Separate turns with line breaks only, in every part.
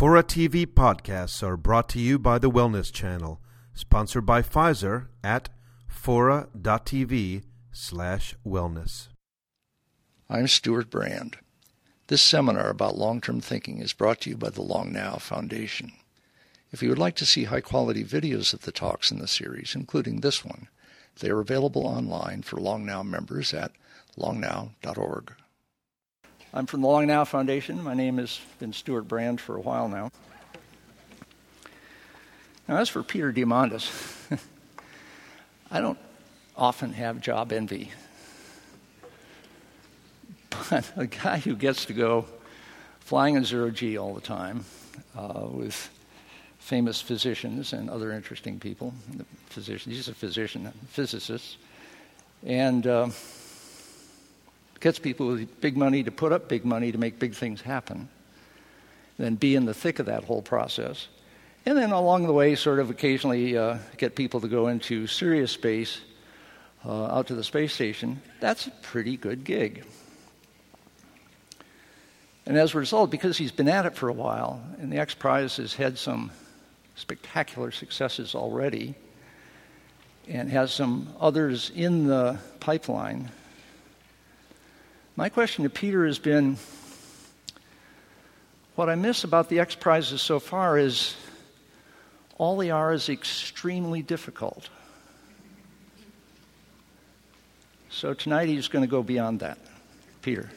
Fora TV podcasts are brought to you by the Wellness Channel, sponsored by Pfizer at fora.tv slash wellness.
I'm Stewart Brand. This seminar about long-term thinking is brought to you by the Long Now Foundation. If you would like to see high-quality videos of the talks in the series, including this one, they are available online for Long Now members at longnow.org. I'm from the Long Now Foundation. My name has been Stewart Brand for a while now. Now, as for Peter Diamandis, I don't often have job envy. But a guy who gets to go flying in zero G all the time uh, with famous physicians and other interesting people, physicians, he's a physician, physicist, and uh, gets people with big money to put up big money to make big things happen, then be in the thick of that whole process. And then along the way, sort of occasionally uh, get people to go into serious space uh, out to the space station. That's a pretty good gig. And as a result, because he's been at it for a while, and the X Prize has had some spectacular successes already, and has some others in the pipeline, my question to Peter has been what I miss about the X Prizes so far is all they are is extremely difficult. So tonight he's going to go beyond that. Peter.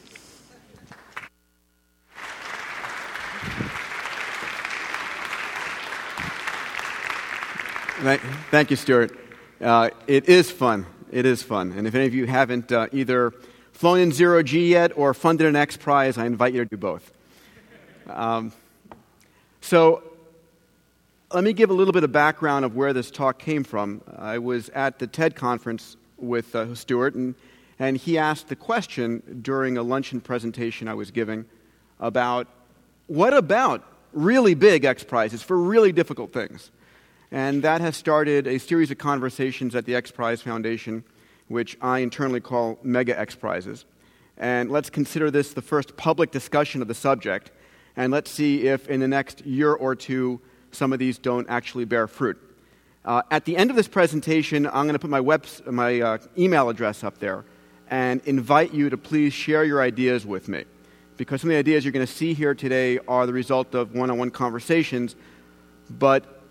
Thank you, Stewart. Uh, it is fun. It is fun. And if any of you haven't uh, either flown in zero G yet or funded an X Prize, I invite you to do both. Um, so, let me give a little bit of background of where this talk came from. I was at the TED conference with uh, Stewart, and, and he asked the question during a luncheon presentation I was giving about what about really big X Prizes for really difficult things? And that has started a series of conversations at the X Prize Foundation, which I internally call Mega X Prizes. And let's consider this the first public discussion of the subject. And let's see if in the next year or two some of these don't actually bear fruit. Uh, at the end of this presentation, I'm going to put my, web, my uh, email address up there and invite you to please share your ideas with me. Because some of the ideas you're going to see here today are the result of one on one conversations, but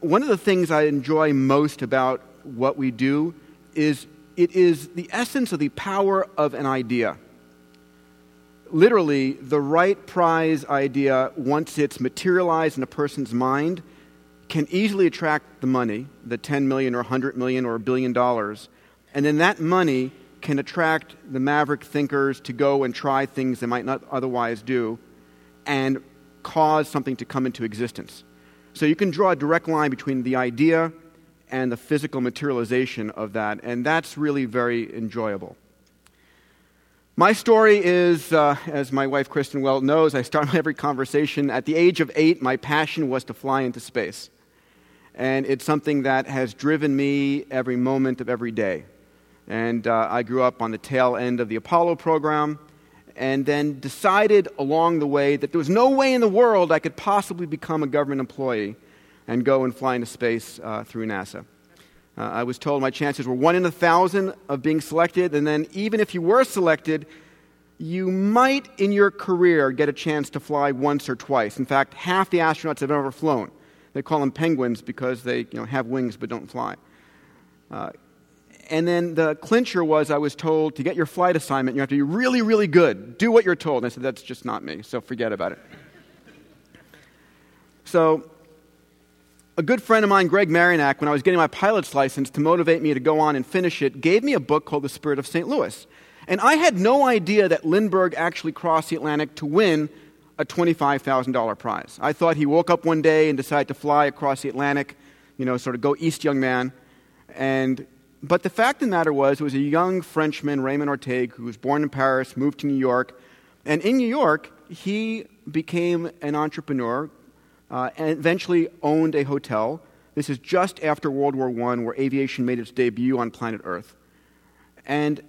one of the things I enjoy most about what we do is it is the essence of the power of an idea. Literally, the right prize idea, once it's materialized in a person's mind, can easily attract the money, the 10 million or 100 million or a billion dollars. And then that money can attract the maverick thinkers to go and try things they might not otherwise do and cause something to come into existence. So you can draw a direct line between the idea and the physical materialization of that, and that's really very enjoyable. My story is, uh, as my wife Kristen well knows, I start every conversation. At the age of eight, my passion was to fly into space. And it's something that has driven me every moment of every day. And uh, I grew up on the tail end of the Apollo program and then decided along the way that there was no way in the world I could possibly become a government employee and go and fly into space uh, through NASA. Uh, I was told my chances were one in a thousand of being selected, and then even if you were selected, you might in your career get a chance to fly once or twice. In fact, half the astronauts have ever flown. They call them penguins because they you know, have wings but don't fly. Uh, and then the clincher was I was told to get your flight assignment, you have to be really, really good. Do what you're told. And I said, that's just not me, so forget about it. So, a good friend of mine, Gregg Maryniak, when I was getting my pilot's license to motivate me to go on and finish it, gave me a book called The Spirit of St. Louis. And I had no idea that Lindbergh actually crossed the Atlantic to win a $25,000 prize. I thought he woke up one day and decided to fly across the Atlantic, you know, sort of go east, young man. And but the fact of the matter was, it was a young Frenchman, Raymond Orteig, who was born in Paris, moved to New York. And in New York, he became an entrepreneur uh, and eventually owned a hotel. This is just after World War I, where aviation made its debut on planet Earth. And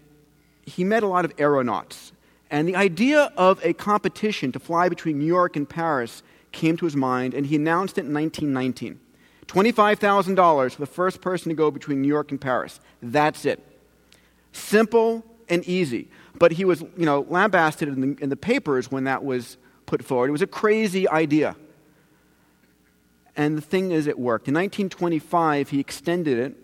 he met a lot of aeronauts. And the idea of a competition to fly between New York and Paris came to his mind, and he announced it in 1919. $25,000 for the first person to go between New York and Paris. That's it. Simple and easy. But he was, you know, lambasted in the, in the papers when that was put forward. It was a crazy idea. And the thing is, it worked. In 1925, he extended it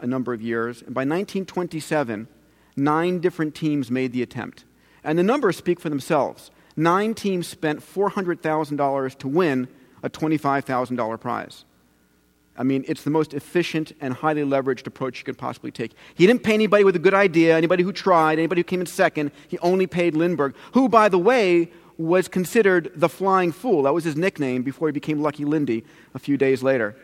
a number of years. And by 1927, nine different teams made the attempt. And the numbers speak for themselves. Nine teams spent $400,000 to win a $25,000 prize. I mean, it's the most efficient and highly leveraged approach you could possibly take. He didn't pay anybody with a good idea, anybody who tried, anybody who came in second. He only paid Lindbergh, who, by the way, was considered the Flying Fool. That was his nickname before he became Lucky Lindy a few days later.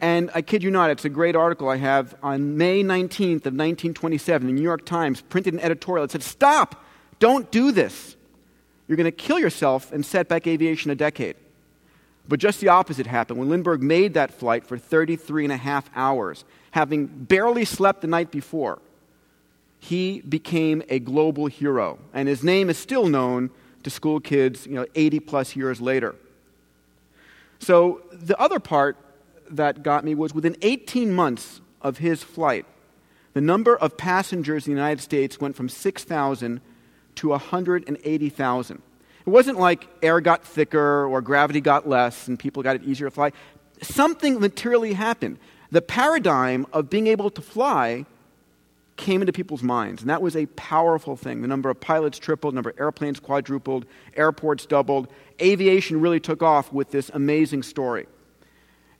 and I kid you not, it's a great article I have on May 19th of 1927. The New York Times printed an editorial that said, Stop! Don't do this. You're going to kill yourself and set back aviation a decade. But just the opposite happened. When Lindbergh made that flight for 33 and a half hours, having barely slept the night before, he became a global hero. And his name is still known to school kids, you know, 80 plus years later. So the other part that got me was within 18 months of his flight, the number of passengers in the United States went from 6,000 to 180,000. It wasn't like air got thicker or gravity got less and people got it easier to fly. Something materially happened. The paradigm of being able to fly came into people's minds, and that was a powerful thing. The number of pilots tripled, number of airplanes quadrupled, airports doubled. Aviation really took off with this amazing story.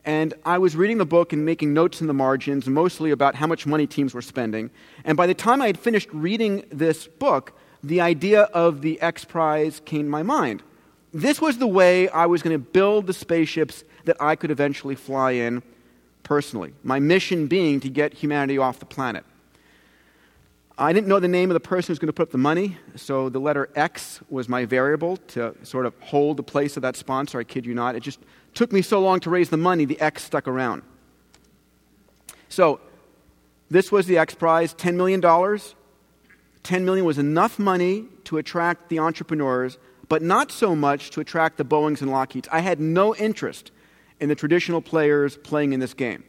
And I was reading the book and making notes in the margins, mostly about how much money teams were spending. And by the time I had finished reading this book, the idea of the X Prize came to my mind. This was the way I was going to build the spaceships that I could eventually fly in personally. My mission being to get humanity off the planet. I didn't know the name of the person who was going to put up the money, so the letter X was my variable to sort of hold the place of that sponsor. I kid you not. It just took me so long to raise the money, the X stuck around. So, this was the X Prize $10 million. 10 million was enough money to attract the entrepreneurs, but not so much to attract the Boeings and Lockheeds. I had no interest in the traditional players playing in this game.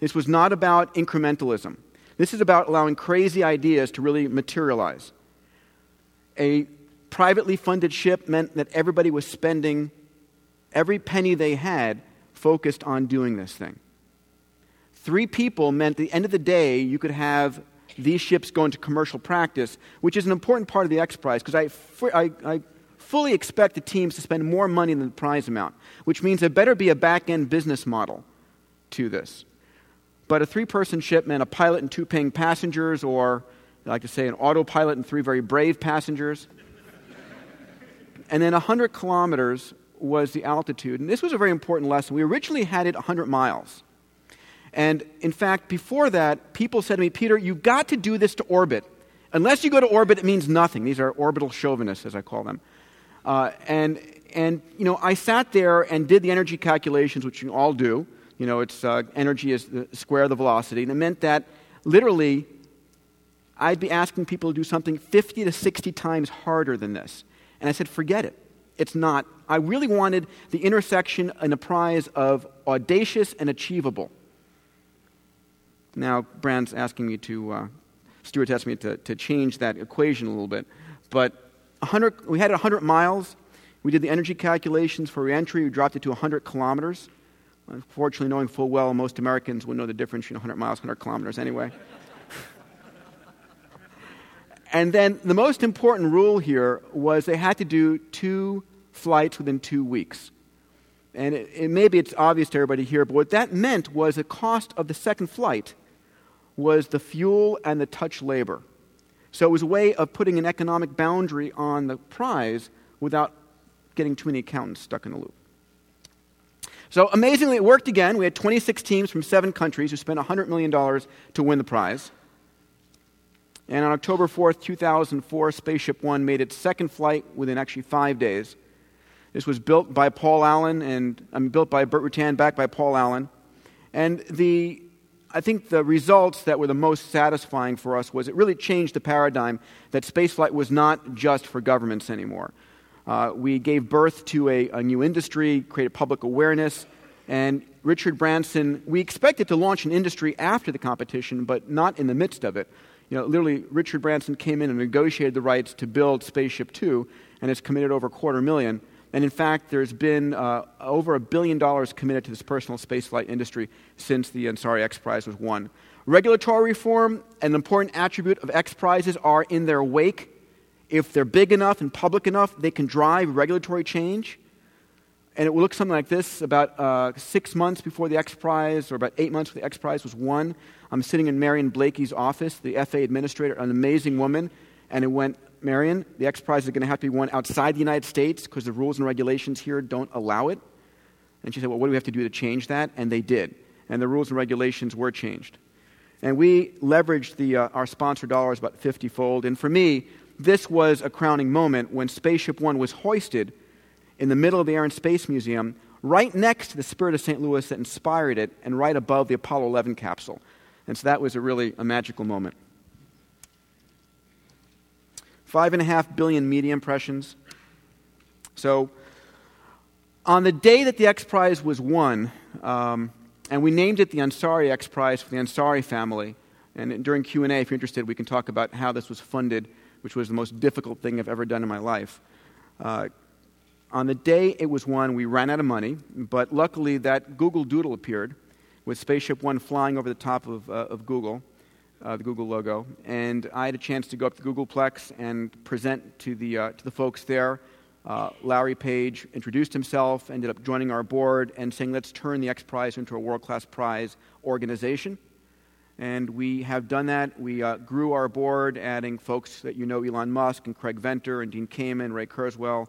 This was not about incrementalism. This is about allowing crazy ideas to really materialize. A privately funded ship meant that everybody was spending every penny they had focused on doing this thing. Three people meant at the end of the day, you could have these ships go into commercial practice, which is an important part of the X Prize because I, I, I fully expect the teams to spend more money than the prize amount, which means there better be a back end business model to this. But a three person ship meant a pilot and two paying passengers, or I like to say an autopilot and three very brave passengers. and then 100 kilometers was the altitude. And this was a very important lesson. We originally had it 100 miles. And in fact, before that, people said to me, Peter, you've got to do this to orbit. Unless you go to orbit, it means nothing. These are orbital chauvinists, as I call them. Uh, and, and, you know, I sat there and did the energy calculations, which you all do. You know, it's uh, energy is the square of the velocity. And it meant that literally I'd be asking people to do something 50 to 60 times harder than this. And I said, forget it. It's not. I really wanted the intersection and a prize of audacious and achievable. Now, Brand's asking me to, uh, Stewart asked me to, to change that equation a little bit. But 100, we had 100 miles. We did the energy calculations for reentry. We dropped it to 100 kilometers. Unfortunately, knowing full well most Americans would know the difference between 100 miles and 100 kilometers anyway. and then the most important rule here was they had to do two flights within two weeks. And it, it, maybe it's obvious to everybody here, but what that meant was the cost of the second flight was the fuel and the touch labor. So it was a way of putting an economic boundary on the prize without getting too many accountants stuck in the loop. So amazingly, it worked again. We had 26 teams from seven countries who spent $100 million to win the prize. And on October 4th, 2004, Spaceship One made its second flight within actually five days. This was built by Paul Allen and I built by Burt Rutan, backed by Paul Allen. And the I think the results that were the most satisfying for us was it really changed the paradigm that spaceflight was not just for governments anymore. Uh, we gave birth to a, a, new industry, created public awareness, and Richard Branson, we expected to launch an industry after the competition, but not in the midst of it. You know, literally, Richard Branson came in and negotiated the rights to build Spaceship Two, and has committed over a quarter million. And in fact, there's been uh, over a billion dollars committed to this personal spaceflight industry since the Ansari X Prize was won. Regulatory reform, an important attribute of X Prizes, are in their wake. If they're big enough and public enough, they can drive regulatory change. And it will look something like this about uh, six months before the X Prize, or about eight months before the X Prize was won. I'm sitting in Marion Blakey's office, the FAA administrator, an amazing woman, and it went Marion, the X Prize is going to have to be won outside the United States because the rules and regulations here don't allow it. And she said, Well, what do we have to do to change that? And they did. And the rules and regulations were changed. And we leveraged the, uh, our sponsor dollars about 50 fold. And for me, this was a crowning moment when Spaceship One was hoisted in the middle of the Air and Space Museum, right next to the Spirit of St. Louis that inspired it, and right above the Apollo 11 capsule. And so that was a really a magical moment. Five and a half billion media impressions. So, on the day that the X Prize was won, um, and we named it the Ansari X Prize for the Ansari family. And during Q&A, if you're interested, we can talk about how this was funded, which was the most difficult thing I've ever done in my life. Uh, on the day it was won, we ran out of money, but luckily that Google Doodle appeared with Spaceship One flying over the top of, uh, of Google uh, the Google logo. And I had a chance to go up to Googleplex and present to the, uh, to the folks there. Uh, Larry Page introduced himself, ended up joining our board, and saying, let's turn the X Prize into a world class prize organization. And we have done that. We uh, grew our board, adding folks that you know Elon Musk and Craig Venter and Dean Kamen, Ray Kurzweil,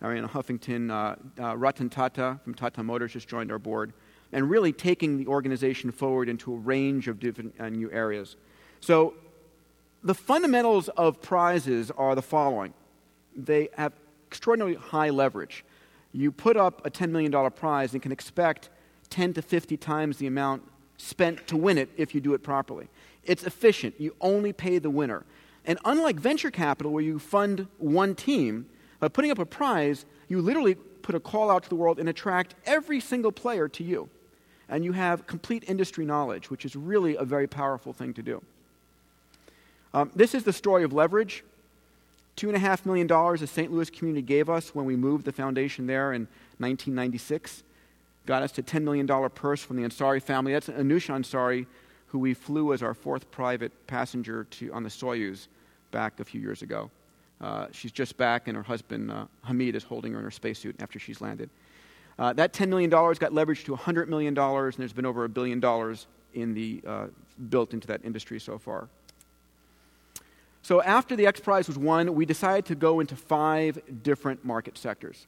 Arianna Huffington, uh, uh, Ratan Tata from Tata Motors just joined our board, and really taking the organization forward into a range of different uh, new areas. So, the fundamentals of prizes are the following they have extraordinarily high leverage. You put up a $10 million prize and can expect 10 to 50 times the amount spent to win it if you do it properly. It's efficient. You only pay the winner. And unlike venture capital, where you fund one team, by putting up a prize, you literally put a call out to the world and attract every single player to you. And you have complete industry knowledge, which is really a very powerful thing to do. Um, this is the story of leverage. $2.5 million the St. Louis community gave us when we moved the foundation there in 1996. Got us to $10 million purse from the Ansari family. That's Anousheh Ansari, who we flew as our fourth private passenger to, on the Soyuz back a few years ago. Uh, she's just back, and her husband, uh, Hamid, is holding her in her spacesuit after she's landed. Uh, that $10 million got leveraged to $100 million, and there's been over a billion dollars in the, uh, built into that industry so far. So after the X Prize was won, we decided to go into five different market sectors.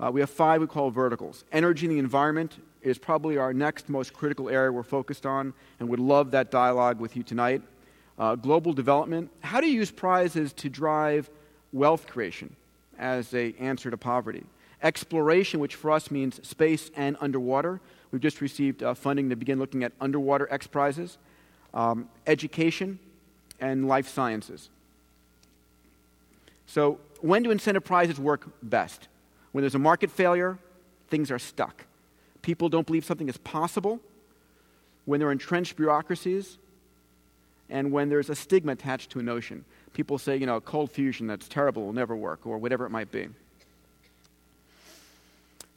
Uh, we have five we call verticals. Energy and the environment is probably our next most critical area we're focused on, and would love that dialogue with you tonight. Uh, global development. How do you use prizes to drive wealth creation as an answer to poverty? Exploration, which for us means space and underwater. We've just received uh, funding to begin looking at underwater X prizes. Um, education, and life sciences. So, when do incentive prizes work best? When there's a market failure, things are stuck. People don't believe something is possible, when there are entrenched bureaucracies, and when there's a stigma attached to a notion. People say, you know, cold fusion, that's terrible, will never work, or whatever it might be.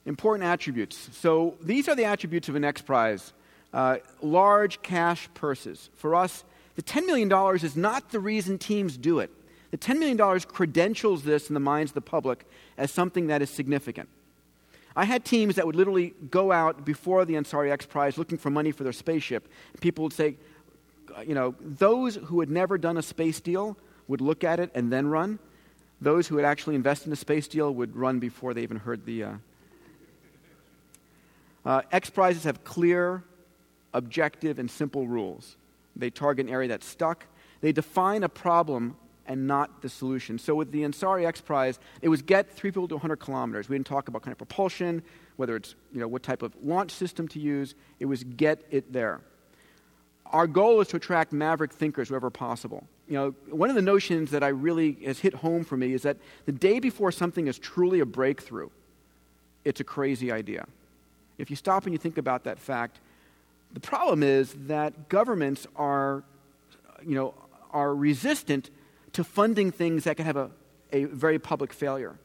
Important attributes. So, these are the attributes of an X Prize uh, large cash purses. For us, the $10 million is not the reason teams do it. The $10 million credentials this in the minds of the public as something that is significant. I had teams that would literally go out before the Ansari X Prize looking for money for their spaceship. People would say, you know, those who had never done a space deal would look at it and then run. Those who had actually invested in a space deal would run before they even heard the. Uh... Uh, X Prizes have clear, objective, and simple rules. They target an area that's stuck. They define a problem and not the solution. So with the Ansari X Prize, it was get three people to 100 kilometers. We didn't talk about kind of propulsion, whether it's you know what type of launch system to use. It was get it there. our goal is to attract maverick thinkers wherever possible. You know, one of the notions that I really has hit home for me is that the day before something is truly a breakthrough, it's a crazy idea. If you stop and you think about that fact, the problem is that governments are, you know, are resistant to funding things that can have a, a very public failure.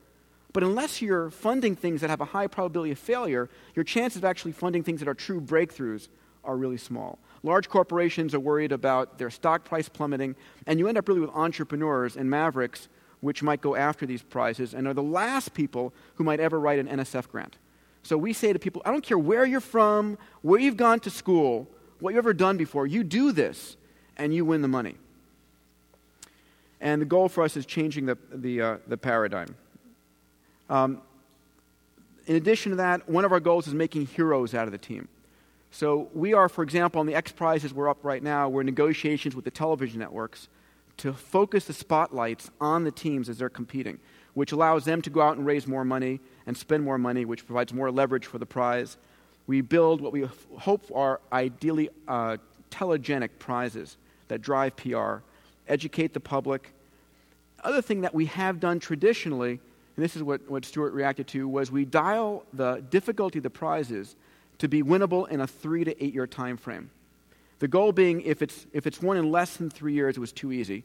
But unless you're funding things that have a high probability of failure, your chances of actually funding things that are true breakthroughs are really small. Large corporations are worried about their stock price plummeting, and you end up really with entrepreneurs and mavericks which might go after these prizes and are the last people who might ever write an NSF grant. So we say to people, I don't care where you're from, where you've gone to school, what you've ever done before, you do this and you win the money. And the goal for us is changing the, the, uh, the paradigm. Um, in addition to that, one of our goals is making heroes out of the team. So we are, for example, on the X Prizes we're up right now, we're in negotiations with the television networks to focus the spotlights on the teams as they're competing, which allows them to go out and raise more money and spend more money, which provides more leverage for the prize. We build what we hope are ideally uh, telegenic prizes that drive PR, educate the public. Other thing that we have done traditionally, and this is what, what Stewart reacted to, was we dial the difficulty of the prizes to be winnable in a three to eight year time frame. The goal being if it's, if it's won in less than three years, it was too easy.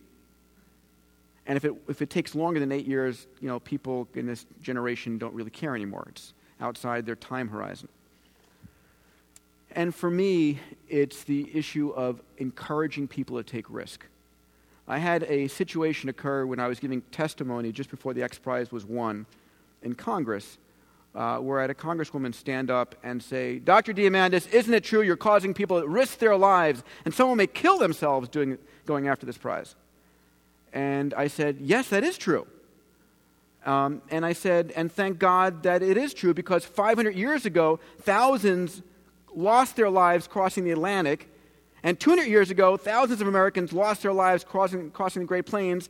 And if it, if it takes longer than eight years, you know, people in this generation don't really care anymore. It's outside their time horizon. And for me, it's the issue of encouraging people to take risk. I had a situation occur when I was giving testimony just before the X Prize was won in Congress uh, where I had a congresswoman stand up and say, Dr. Diamandis, isn't it true you're causing people to risk their lives and someone may kill themselves doing, going after this prize? And I said, Yes, that is true. Um, and I said, And thank God that it is true because 500 years ago, thousands lost their lives crossing the Atlantic. And 200 years ago, thousands of Americans lost their lives crossing, crossing the Great Plains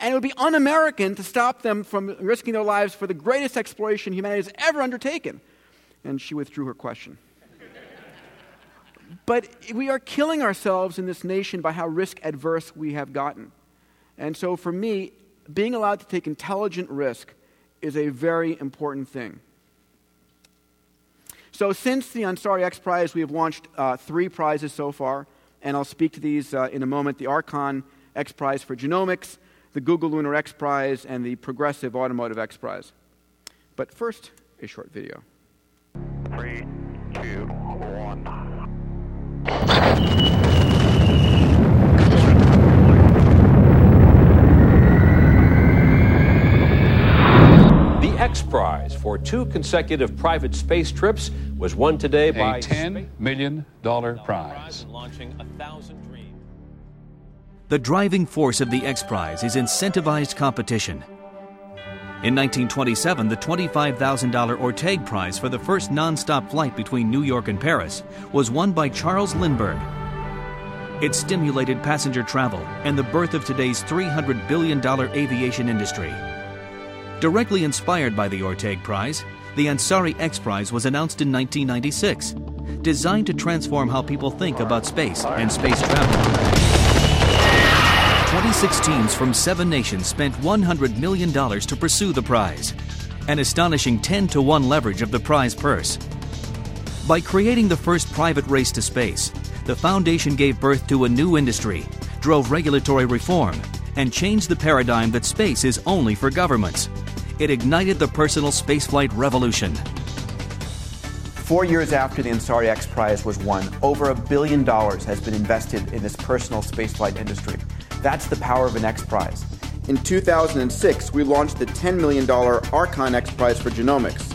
and it would be un American to stop them from risking their lives for the greatest exploration humanity has ever undertaken. And she withdrew her question. but we are killing ourselves in this nation by how risk adverse we have gotten. And so for me, being allowed to take intelligent risk is a very important thing. So, since the Ansari X Prize, we have launched uh, three prizes so far, and I'll speak to these uh, in a moment the Archon X Prize for Genomics, the Google Lunar X Prize, and the Progressive Automotive X Prize. But first, a short video.
Three, two, one.
The X Prize for two consecutive private space trips was won today by
a $10 million prize.
Launching a thousand
the driving force of the X Prize is incentivized competition. In 1927, the $25,000 Orteig Prize for the first nonstop flight between New York and Paris was won by Charles Lindbergh. It stimulated passenger travel and the birth of today's $300 billion aviation industry. Directly inspired by the Orteig Prize, the Ansari X Prize was announced in 1996, designed to transform how people think about space and space travel. 26 teams from seven nations spent $100 million to pursue the prize, an astonishing 10 to 1 leverage of the prize purse. By creating the first private race to space, the foundation gave birth to a new industry, drove regulatory reform, and changed the paradigm that space is only for governments. It ignited the personal spaceflight revolution.
Four years after the Ansari X Prize was won, over a billion dollars has been invested in this personal spaceflight industry. That's the power of an X Prize.
In 2006, we launched the $10 million Archon X Prize for genomics.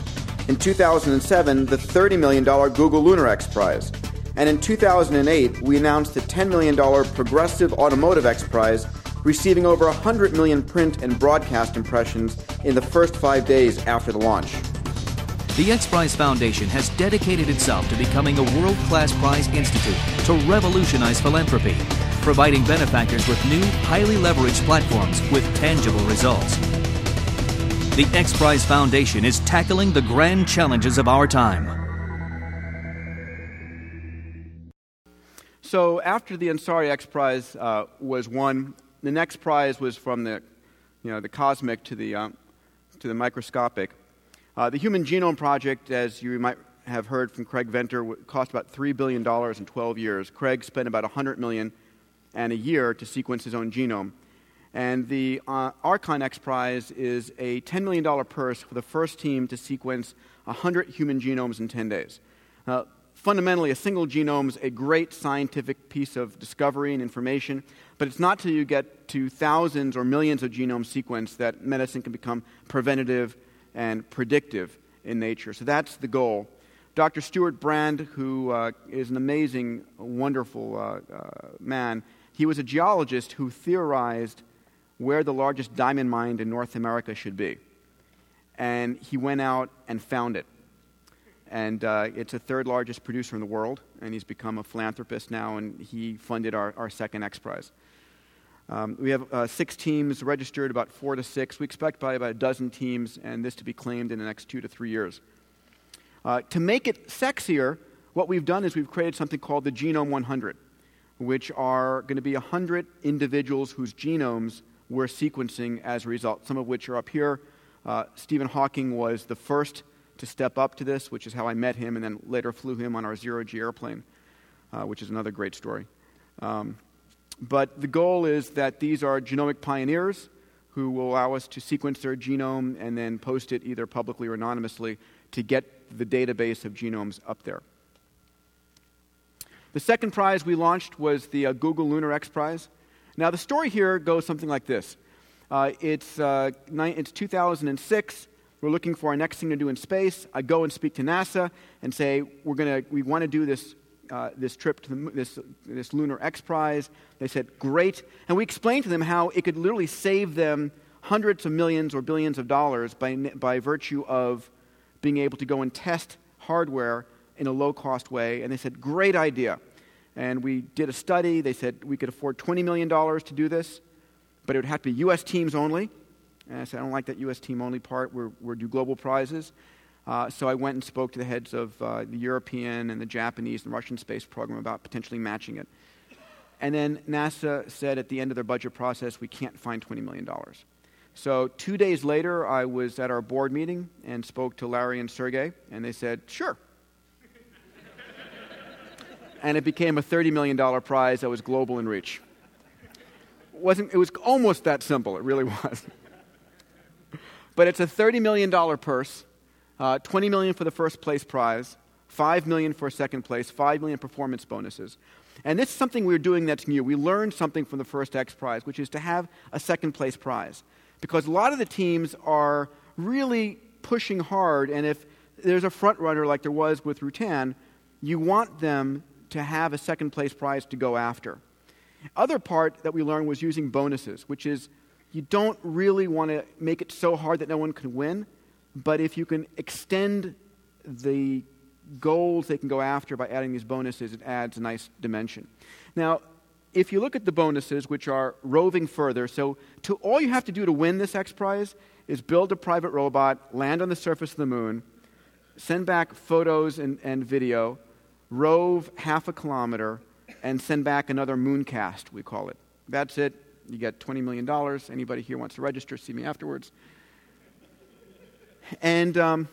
In 2007, the $30 million Google Lunar X Prize. And in 2008, we announced the $10 million Progressive Automotive X Prize, receiving over 100 million print and broadcast impressions in the first five days after the launch.
The X Prize Foundation has dedicated itself to becoming a world class prize institute to revolutionize philanthropy providing benefactors with new, highly leveraged platforms with tangible results. The X Prize Foundation is tackling the grand challenges of our time.
So after the Ansari X Prize uh, was won, the next prize was from the, you know, the cosmic to the, uh, to the microscopic. Uh, the Human Genome Project, as you might have heard from Craig Venter, cost about $3 billion in 12 years. Craig spent about 100 million and a year to sequence his own genome. And the uh, Archon X Prize is a $10 million purse for the first team to sequence 100 human genomes in 10 days. Uh, fundamentally, a single genome is a great scientific piece of discovery and information, but it's not till you get to thousands or millions of genomes sequenced that medicine can become preventative and predictive in nature. So that's the goal. Dr. Stuart Brand, who uh, is an amazing, wonderful uh, uh, man, he was a geologist who theorized where the largest diamond mine in North America should be. And he went out and found it. And uh, it's the third largest producer in the world, and he's become a philanthropist now, and he funded our, our second X Prize. Um, we have uh, six teams registered, about four to six. We expect by about a dozen teams, and this to be claimed in the next two to three years. Uh, to make it sexier, what we've done is we've created something called the Genome 100, which are going to be 100 individuals whose genomes we're sequencing as a result, some of which are up here. Uh, Stephen Hawking was the first to step up to this, which is how I met him and then later flew him on our zero G airplane, uh, which is another great story. Um, but the goal is that these are genomic pioneers who will allow us to sequence their genome and then post it either publicly or anonymously to get the database of genomes up there. The second prize we launched was the uh, Google Lunar X Prize. Now, the story here goes something like this uh, it's, uh, ni- it's 2006. We're looking for our next thing to do in space. I go and speak to NASA and say, we're gonna, we want to do this, uh, this trip to the, this, this Lunar X Prize. They said, great. And we explained to them how it could literally save them hundreds of millions or billions of dollars by, by virtue of being able to go and test hardware in a low cost way. And they said, great idea. And we did a study. They said we could afford $20 million to do this, but it would have to be U.S. teams only. And I said, I don't like that U.S. team only part. We're, we're do global prizes. Uh, so I went and spoke to the heads of uh, the European and the Japanese and Russian space program about potentially matching it. And then NASA said at the end of their budget process, we can't find $20 million. So two days later, I was at our board meeting and spoke to Larry and Sergey, and they said, sure. and it became a $30 million prize that was global in reach. Wasn't, it was almost that simple, it really was. But it's a $30 million purse, uh, 20 million for the first place prize, 5 million for second place, 5 million performance bonuses. And this is something we're doing that's new. We learned something from the first X Prize, which is to have a second place prize because a lot of the teams are really pushing hard, and if there's a front runner like there was with Rutan, you want them to have a second place prize to go after. Other part that we learned was using bonuses, which is you don't really want to make it so hard that no one can win, but if you can extend the goals they can go after by adding these bonuses, it adds a nice dimension. Now, if you look at the bonuses, which are roving further, so to, all you have to do to win this X Prize is build a private robot, land on the surface of the moon, send back photos and, and video, rove half a kilometer, and send back another mooncast, we call it. That's it. You get $20 million. Anybody here wants to register, see me afterwards. And um,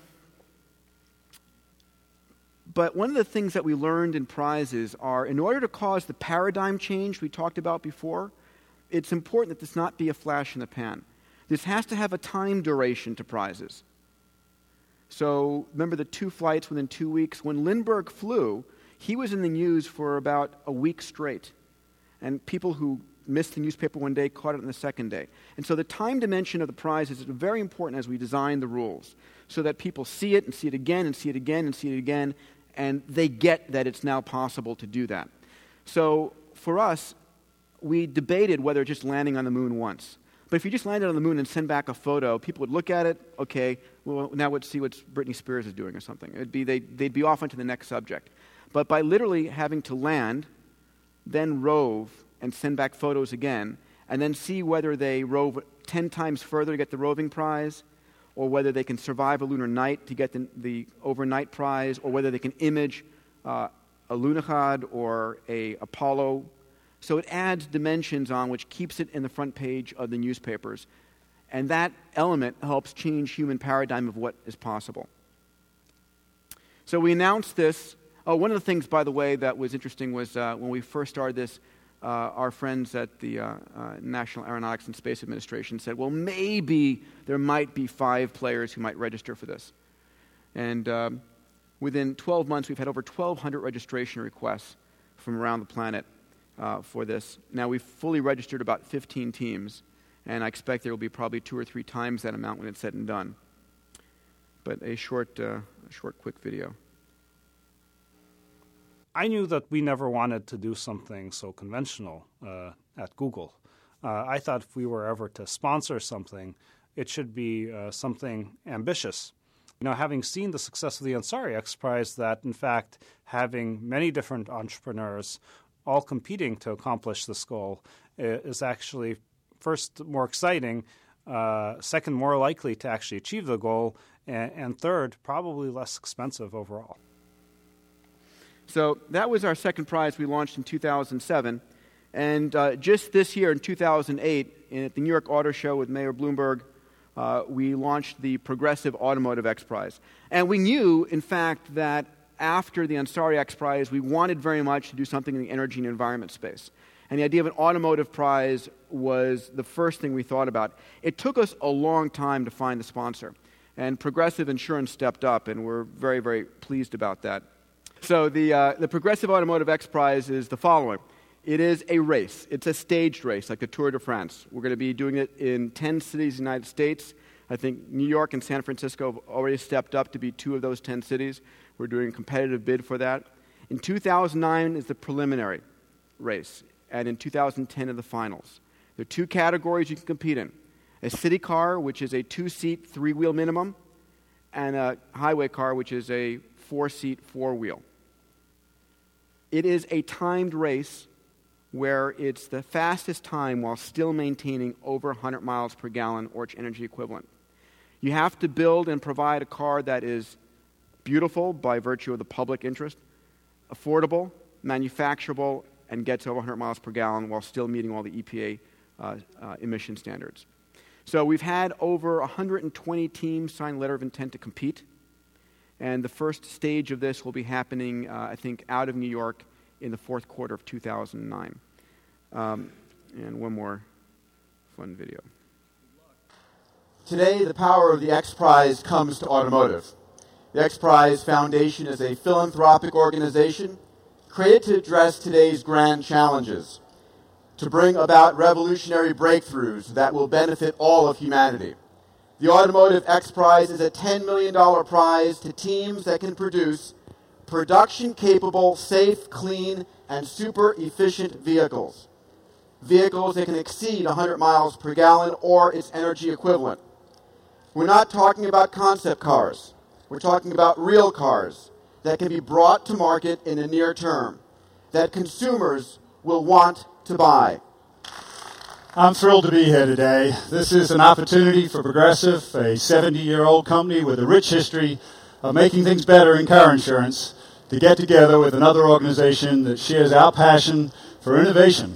but one of the things that we learned in prizes are in order to cause the paradigm change we talked about before, it's important that this not be a flash in the pan. This has to have a time duration to prizes. So remember the two flights within two weeks? When Lindbergh flew, he was in the news for about a week straight. And people who missed the newspaper one day caught it on the second day. And so the time dimension of the prize is very important as we design the rules so that people see it and see it again and see it again and see it again and they get that it's now possible to do that. So for us, we debated whether just landing on the moon once. But if you just landed on the moon and send back a photo, people would look at it, okay, well, now let's see what Britney Spears is doing or something. It'd be, they, they'd be off onto the next subject. But by literally having to land, then rove, and send back photos again, and then see whether they rove 10 times further to get the roving prize, or whether they can survive a lunar night to get the, the overnight prize, or whether they can image uh, a Lunokhod or a Apollo. So it adds dimensions on which keeps it in the front page of the newspapers. And that element helps change human paradigm of what is possible. So we announced this. Oh, one of the things, by the way, that was interesting was uh, when we first started this, our friends at the uh, uh National Aeronautics and Space Administration said, well, maybe there might be five players who might register for this. And um, within 12 months, we've had over 1,200 registration requests from around the planet uh, for this. Now, we've fully registered about 15 teams, and I expect there will be probably two or three times that amount when it's said and done. But a short, uh, a short, quick video.
I knew that we never wanted to do something so conventional uh, at Google. Uh, I thought if we were ever to sponsor something, it should be uh, something ambitious you know, having seen the success of the Ansari X Prize, that in fact having many different entrepreneurs all competing to accomplish this goal is actually first more exciting, uh, second more likely to actually achieve the goal, and, and third probably less expensive overall.
So that was our second prize we launched in 2007. And uh, just this year in 2008, at the New York Auto Show with Mayor Bloomberg, uh, we launched the Progressive Automotive X Prize. And we knew, in fact, that after the Ansari X Prize, we wanted very much to do something in the energy and environment space. And the idea of an automotive prize was the first thing we thought about. It took us a long time to find the sponsor. And Progressive Insurance stepped up, and we're very, very pleased about that. So, the, uh, the Progressive Automotive X Prize is the following it is a race. It's a staged race, like the Tour de France. We're going to be doing it in 10 cities in the United States. I think New York and San Francisco have already stepped up to be two of those 10 cities. We're doing a competitive bid for that. In 2009 is the preliminary race, and in 2010 are the finals. There are two categories you can compete in a city car, which is a two seat, three wheel minimum, and a highway car, which is a four seat, four wheel. It is a timed race where it's the fastest time while still maintaining over 100 miles per gallon or its energy equivalent. You have to build and provide a car that is beautiful by virtue of the public interest, affordable, manufacturable, and gets over 100 miles per gallon while still meeting all the EPA uh, uh, emission standards. So we've had over 120 teams sign a letter of intent to compete. And the first stage of this will be happening, uh, I think, out of New York in the fourth quarter of 2009. Um, and one more fun video.
Today, the power of the X Prize comes to automotive. The X Prize Foundation is a philanthropic organization created to address today's grand challenges, to bring about revolutionary breakthroughs that will benefit all of humanity. The Automotive X Prize is a $10 million prize to teams that can produce production capable, safe, clean, and super efficient vehicles. Vehicles that can exceed 100 miles per gallon or its energy equivalent. We're not talking about concept cars. We're talking about real cars that can be brought to market in the near term, that consumers will want to buy.
I'm thrilled to be here today. This is an opportunity for Progressive, a 70 year old company with a rich history of making things better in car insurance to get together with another organization that shares our passion for innovation.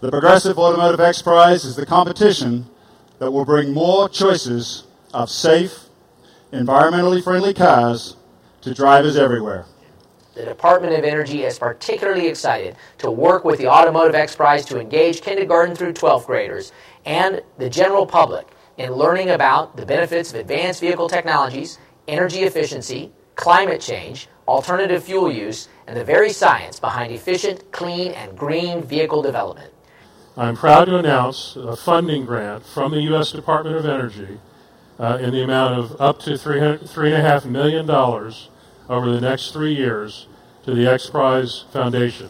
The Progressive Automotive X Prize is the competition that will bring more choices of safe, environmentally friendly cars to drivers everywhere.
The Department of Energy is particularly excited to work with the Automotive X Prize to engage kindergarten through 12th graders and the general public in learning about the benefits of advanced vehicle technologies, energy efficiency, climate change, alternative fuel use, and the very science behind efficient, clean, and green vehicle development.
I'm proud to announce a funding grant from the U.S. Department of Energy uh, in the amount of up to $3.5 million over the next three years to the X Prize Foundation.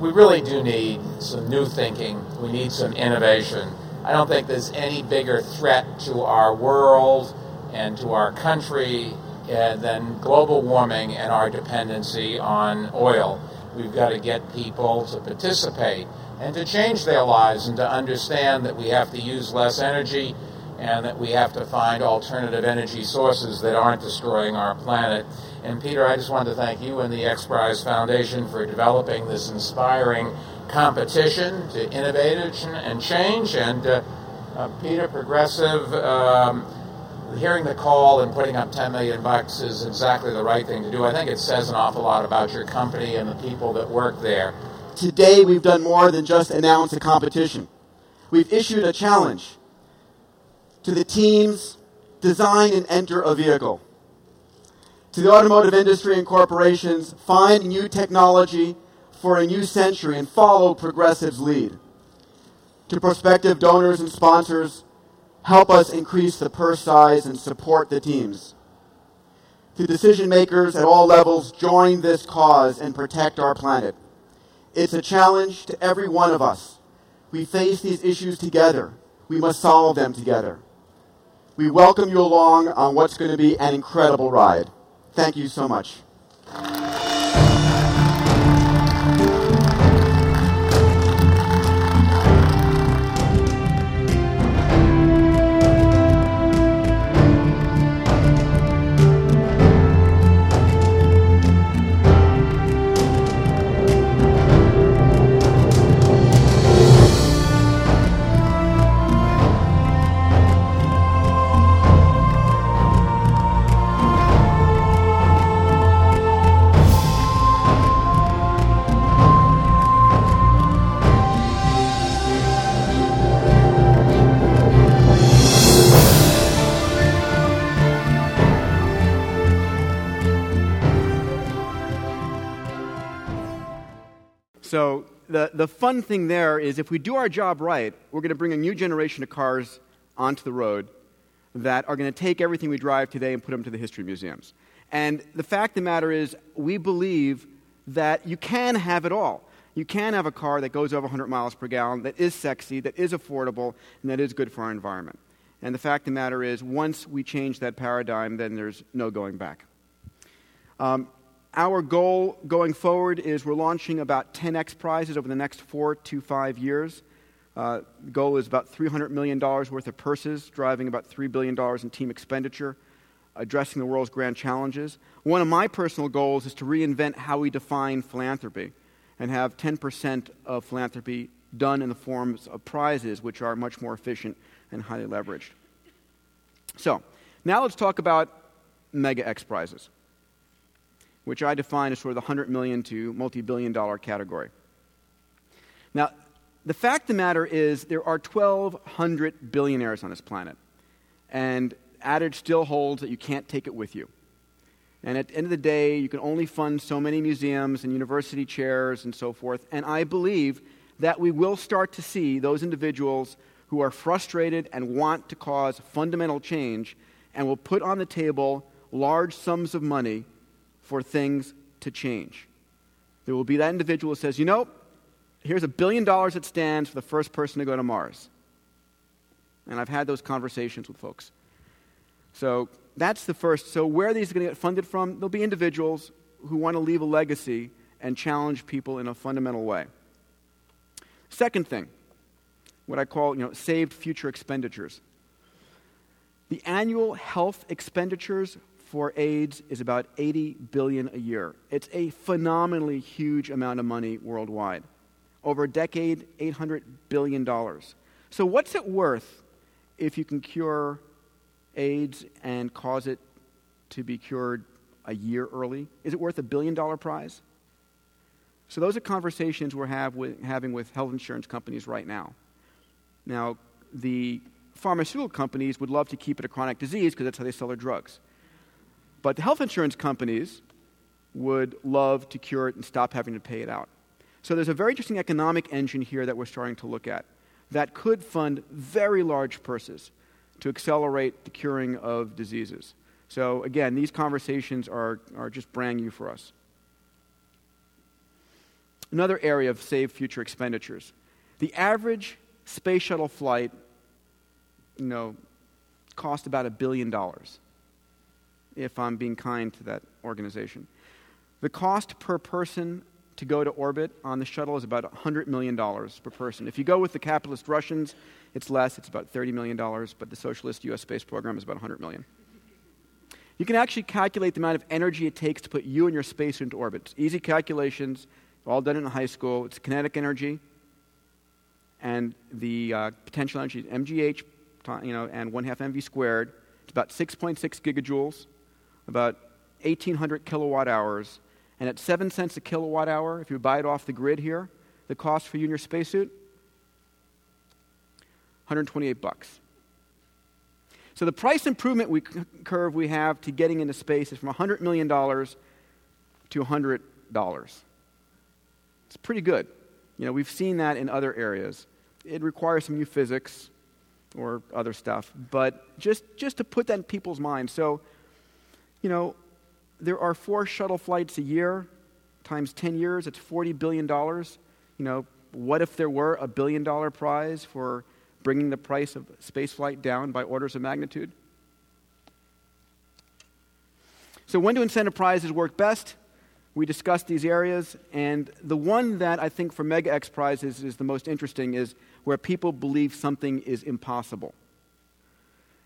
We really do need some new thinking. We need some innovation. I don't think there's any bigger threat to our world and to our country uh, than global warming and our dependency on oil. We've got to get people to participate and to change their lives and to understand that we have to use less energy and that we have to find alternative energy sources that aren't destroying our planet. And Peter, I just wanted to thank you and the X Prize Foundation for developing this inspiring competition to innovation and change. And uh, uh, Peter, Progressive, um, hearing the call and putting up 10 million bucks is exactly the right thing to do. I think it says an awful lot about your company and the people that work there.
Today, we've done more than just announce a competition. We've issued a challenge to the teams design and enter a vehicle. To the automotive industry and corporations, find new technology for a new century and follow Progressive's lead. To prospective donors and sponsors, help us increase the purse size and support the teams. To decision makers at all levels, join this cause and protect our planet. It's a challenge to every one of us. We face these issues together. We must solve them together. We welcome you along on what's going to be an incredible ride. Thank you so much. So the, the fun thing there is if we do our job right, we're going to bring a new generation of cars onto the road that are going to take everything we drive today and put them to the history museums. And the fact of the matter is, we believe that you can have it all. You can have a car that goes over 100 miles per gallon, that is sexy, that is affordable, and that is good for our environment. And the fact of the matter is, once we change that paradigm, then there's no going back. Um, our goal going forward is we're launching about 10 X prizes over the next four to five years. Uh, the goal is about $300 million worth of purses, driving about $3 billion in team expenditure, addressing the world's grand challenges. One of my personal goals is to reinvent how we define philanthropy and have 10% of philanthropy done in the forms of prizes, which are much more efficient and highly leveraged. So, now let's talk about mega X prizes which I define as sort of the 100 million to multi billion dollar category. Now, the fact of the matter is, there are 1,200 billionaires on this planet. And adage still holds that you can't take it with you. And at the end of the day, you can only fund so many museums and university chairs and so forth. And I believe that we will start to see those individuals who are frustrated and want to cause fundamental change and will put on the table large sums of money for things to change. There will be that individual who says, you know, here's a billion dollars that stands for the first person to go to Mars. And I've had those conversations with folks. So that's the first. So, where are these going to get funded from? There'll be individuals who want to leave a legacy and challenge people in a fundamental way. Second thing, what I call, you know, saved future expenditures. The annual health expenditures for AIDS is about 80 billion a year. It's a phenomenally huge amount of money worldwide. Over a decade, 800 billion dollars. So what's it worth if you can cure AIDS and cause it to be cured a year early? Is it worth a billion dollar prize? So those are conversations we're with, having with health insurance companies right now. Now, the pharmaceutical companies would love to keep it a chronic disease because that's how they sell their drugs. But the health insurance companies would love to cure it and stop having to pay it out. So there's a very interesting economic engine here that we're starting to look at that could fund very large purses to accelerate the curing of diseases. So again, these conversations are, are just brand new for us. Another area of save future expenditures. The average space shuttle flight, you know, cost about a billion dollars if I'm being kind to that organization. The cost per person to go to orbit on the shuttle is about $100 million per person. If you go with the capitalist Russians, it's less, it's about $30 million, but the socialist US space program is about 100 million. You can actually calculate the amount of energy it takes to put you and your space into orbit. It's easy calculations, all done in high school. It's kinetic energy and the uh, potential energy mgh, you know, and 1 half mv squared. It's about 6.6 gigajoules, about 1,800 kilowatt hours. And at 7 cents a kilowatt hour, if you buy it off the grid here, the cost for you and your spacesuit, 128 bucks. So the price improvement we, curve we have to getting into space is from $100 million to $100. It's pretty good. You know, we've seen that in other areas. It requires some new physics or other stuff, but just, just to put that in people's minds. So, you know, there are four shuttle flights a year times 10 years, it's $40 billion. You know, what if there were a billion dollar prize for bringing the price of spaceflight down by orders of magnitude? So, when do incentive prizes work best? We discussed these areas, and the one that I think for Mega X prizes is the most interesting is where people believe something is impossible.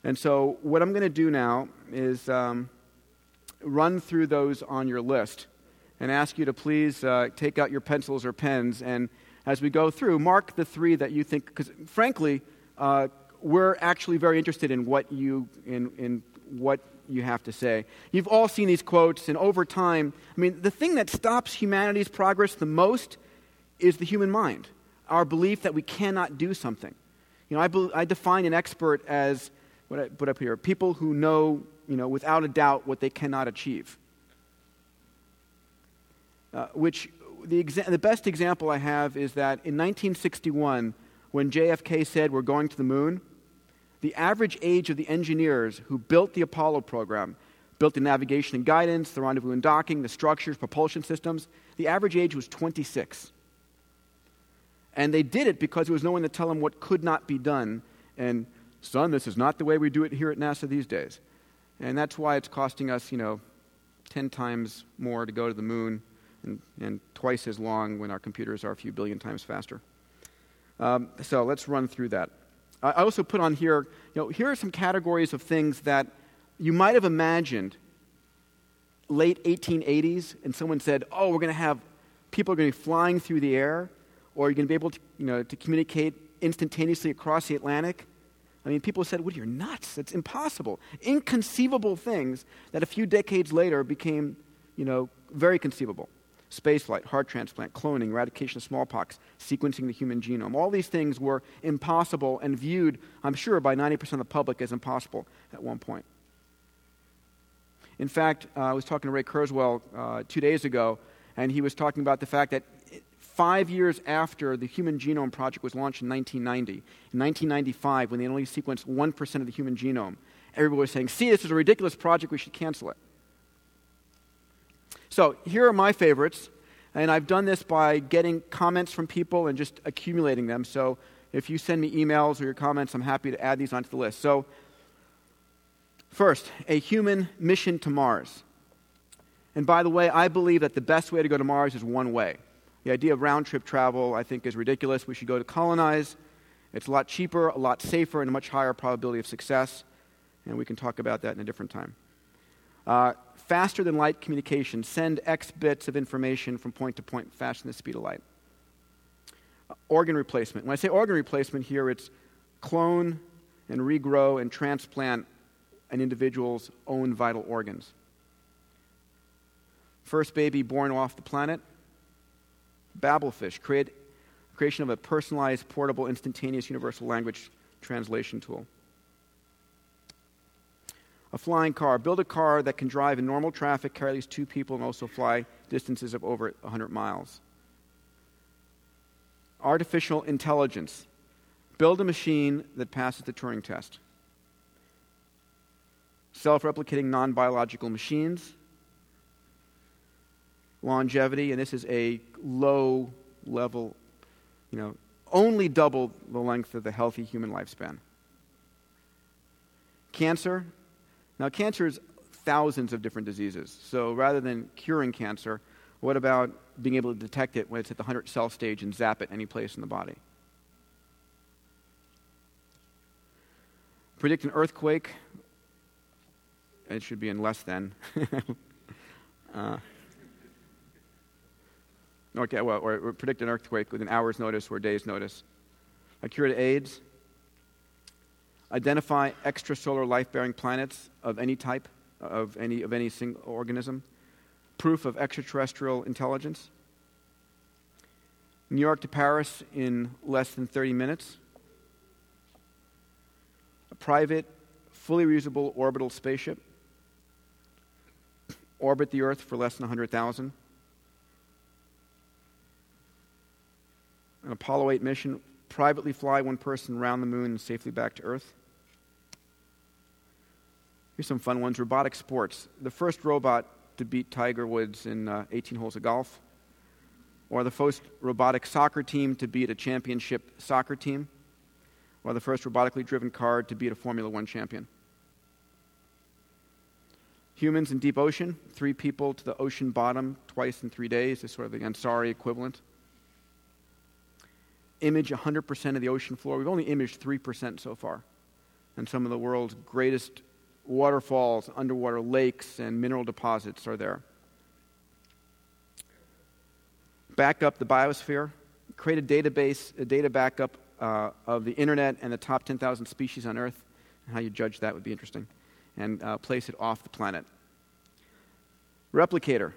And so, what I'm going to do now is um, run through those on your list and ask you to please uh, take out your pencils or pens and as we go through, mark the three that you think, because frankly, uh, we're actually very interested in what you in, in what you have to say. You've all seen these quotes, and over time, I mean, the thing that stops humanity's progress the most is the human mind, our belief that we cannot do something. You know, I, be, I define an expert as what I put up here people who know, you know, without a doubt what they cannot achieve. Uh, which the, exa- the best example I have is that in 1961, when JFK said we're going to the moon, the average age of the engineers who built the Apollo program, built the navigation and guidance, the rendezvous and docking, the structures, propulsion systems, the average age was 26. And they did it because there was no one to tell them what could not be done. And, son, this is not the way we do it here at NASA these days. And that's why it's costing us, you know, 10 times more to go to the moon and, and twice as long when our computers are a few billion times faster. Um, so let's run through that. I also put on here, you know, here are some categories of things that you might have imagined late 1880s, and someone said, oh, we're going to have people are going to be flying through the air, or you're going to be able to, you know, to communicate instantaneously across the Atlantic. I mean, people said, well, you're nuts. It's impossible. Inconceivable things that a few decades later became, you know, very conceivable spaceflight, heart transplant, cloning, eradication of smallpox, sequencing the human genome. All these things were impossible and viewed, I'm sure, by 90% of the public as impossible at one point. In fact, uh, I was talking to Ray Kurzweil uh, two days ago, and he was talking about the fact that five years after the Human Genome Project was launched in 1990, in 1995, when they only sequenced 1% of the human genome, everybody was saying, see, this is a ridiculous project, we should cancel it. So here are my favorites, and I've done this by getting comments from people and just accumulating them. So if you send me emails or your comments, I'm happy to add these onto the list. So, first, a human mission to Mars. And by the way, I believe that the best way to go to Mars is one way. The idea of round trip travel, I think, is ridiculous. We should go to colonize. It's a lot cheaper, a lot safer, and a much higher probability of success. And we can talk about that in a different time. Uh, faster than light communication. Send X bits of information from point to point faster than the speed of light. Uh, organ replacement. When I say organ replacement here, it's clone and regrow and transplant an individual's own vital organs. First baby born off the planet. Babelfish, create, creation of a personalized, portable, instantaneous universal language translation tool a flying car. Build a car that can drive in normal traffic, carry at least two people, and also fly distances of over 100 miles. Artificial intelligence. Build a machine that passes the Turing test. Self replicating non biological machines. Longevity, and this is a low level, you know, only double the length of the healthy human lifespan. Cancer, now, cancer is thousands of different diseases. So rather than curing cancer, what about being able to detect it when it's at the 100 cell stage and zap it any place in the body? Predict an earthquake it should be in less than. uh, okay, well, or, or predict an earthquake with an hour's notice or a day's notice. A cure to AIDS. Identify extrasolar life-bearing planets of any type, of any, of any single organism. Proof of extraterrestrial intelligence. New York to Paris in less than 30 minutes. A private, fully reusable orbital spaceship. Orbit the Earth for less than 100,000. An Apollo 8 mission, privately fly one person around the moon and safely back to Earth. Here's some fun ones robotic sports. The first robot to beat Tiger Woods in uh, 18 holes of golf or the first robotic soccer team to beat a championship soccer team, or the first robotically driven car to beat a Formula One champion. Humans in deep ocean, three people to the ocean bottom twice in three days is sort of the Ansari equivalent. Image 100% of the ocean floor. We've only imaged 3% so far. And some of the world's greatest waterfalls, underwater lakes, and mineral deposits are there back up the biosphere, create a database, a data backup uh, of the internet and the top 10,000 species on Earth. How you judge that would be interesting. And uh, place it off the planet. Replicator,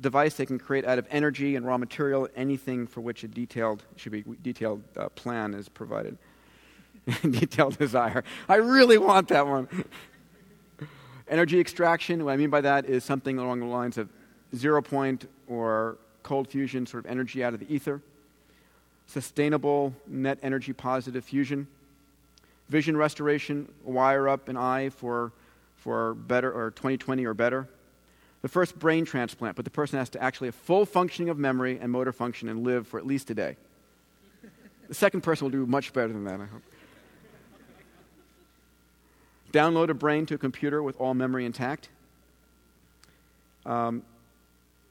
device that can create out of energy and raw material anything for which a detailed should be detailed uh, plan is provided. detailed desire. I really want that one. energy extraction. What I mean by that is something along the lines of zero point or cold fusion, sort of energy out of the ether, sustainable net energy positive fusion, vision restoration, wire up an eye for, for better or 2020 or better. The first brain transplant, but the person has to actually have full functioning of memory and motor function and live for at least a day. The second person will do much better than that, I hope. Download a brain to a computer with all memory intact. Um,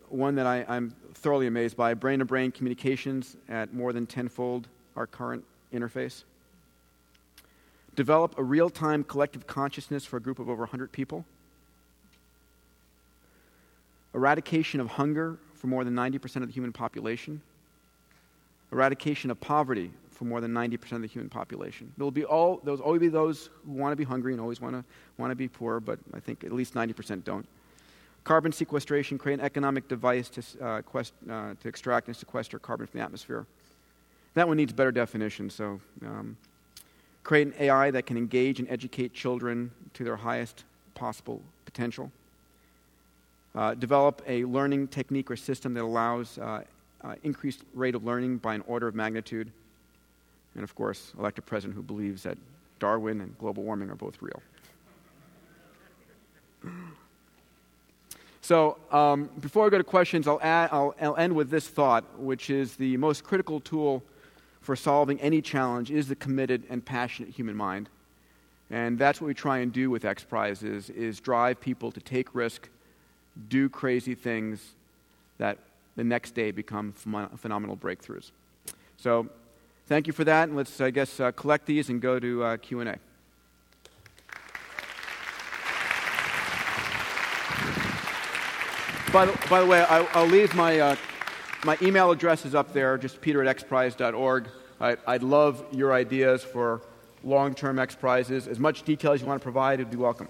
one that I, am thoroughly amazed by brain to brain communications at more than tenfold our current interface. Develop a real time collective consciousness for a group of over 100 people. Eradication of hunger for more than 90% of the human population. Eradication of poverty for more than 90% of the human population. There will be all, there'll always be those who want to be hungry and always want to, want to be poor, but I think at least 90% don't. Carbon sequestration, create an economic device to, uh, quest, uh, to extract and sequester carbon from the atmosphere. That one needs better definition, so um, create an AI that can engage and educate children to their highest possible potential. Uh, develop a learning technique or system that allows uh, uh, increased rate of learning by an order of magnitude. And of course, elect a president who believes that Darwin and global warming are both real. So, um, before I go to questions, I'll, add, I'll, I'll end with this thought, which is the most critical tool for solving any challenge is the committed and passionate human mind. And that's what we try and do with X is, is drive people to take risk, do crazy things that the next day become ph- phenomenal breakthroughs. So thank you for that, and let's, I guess, uh, collect these and go to uh, Q&A. By the, by the way, I, will leave my, uh, my email address is up there, just peter at xprize.org. I, I'd love your ideas for long term X prizes. As much detail as you want to provide, it'd be welcome.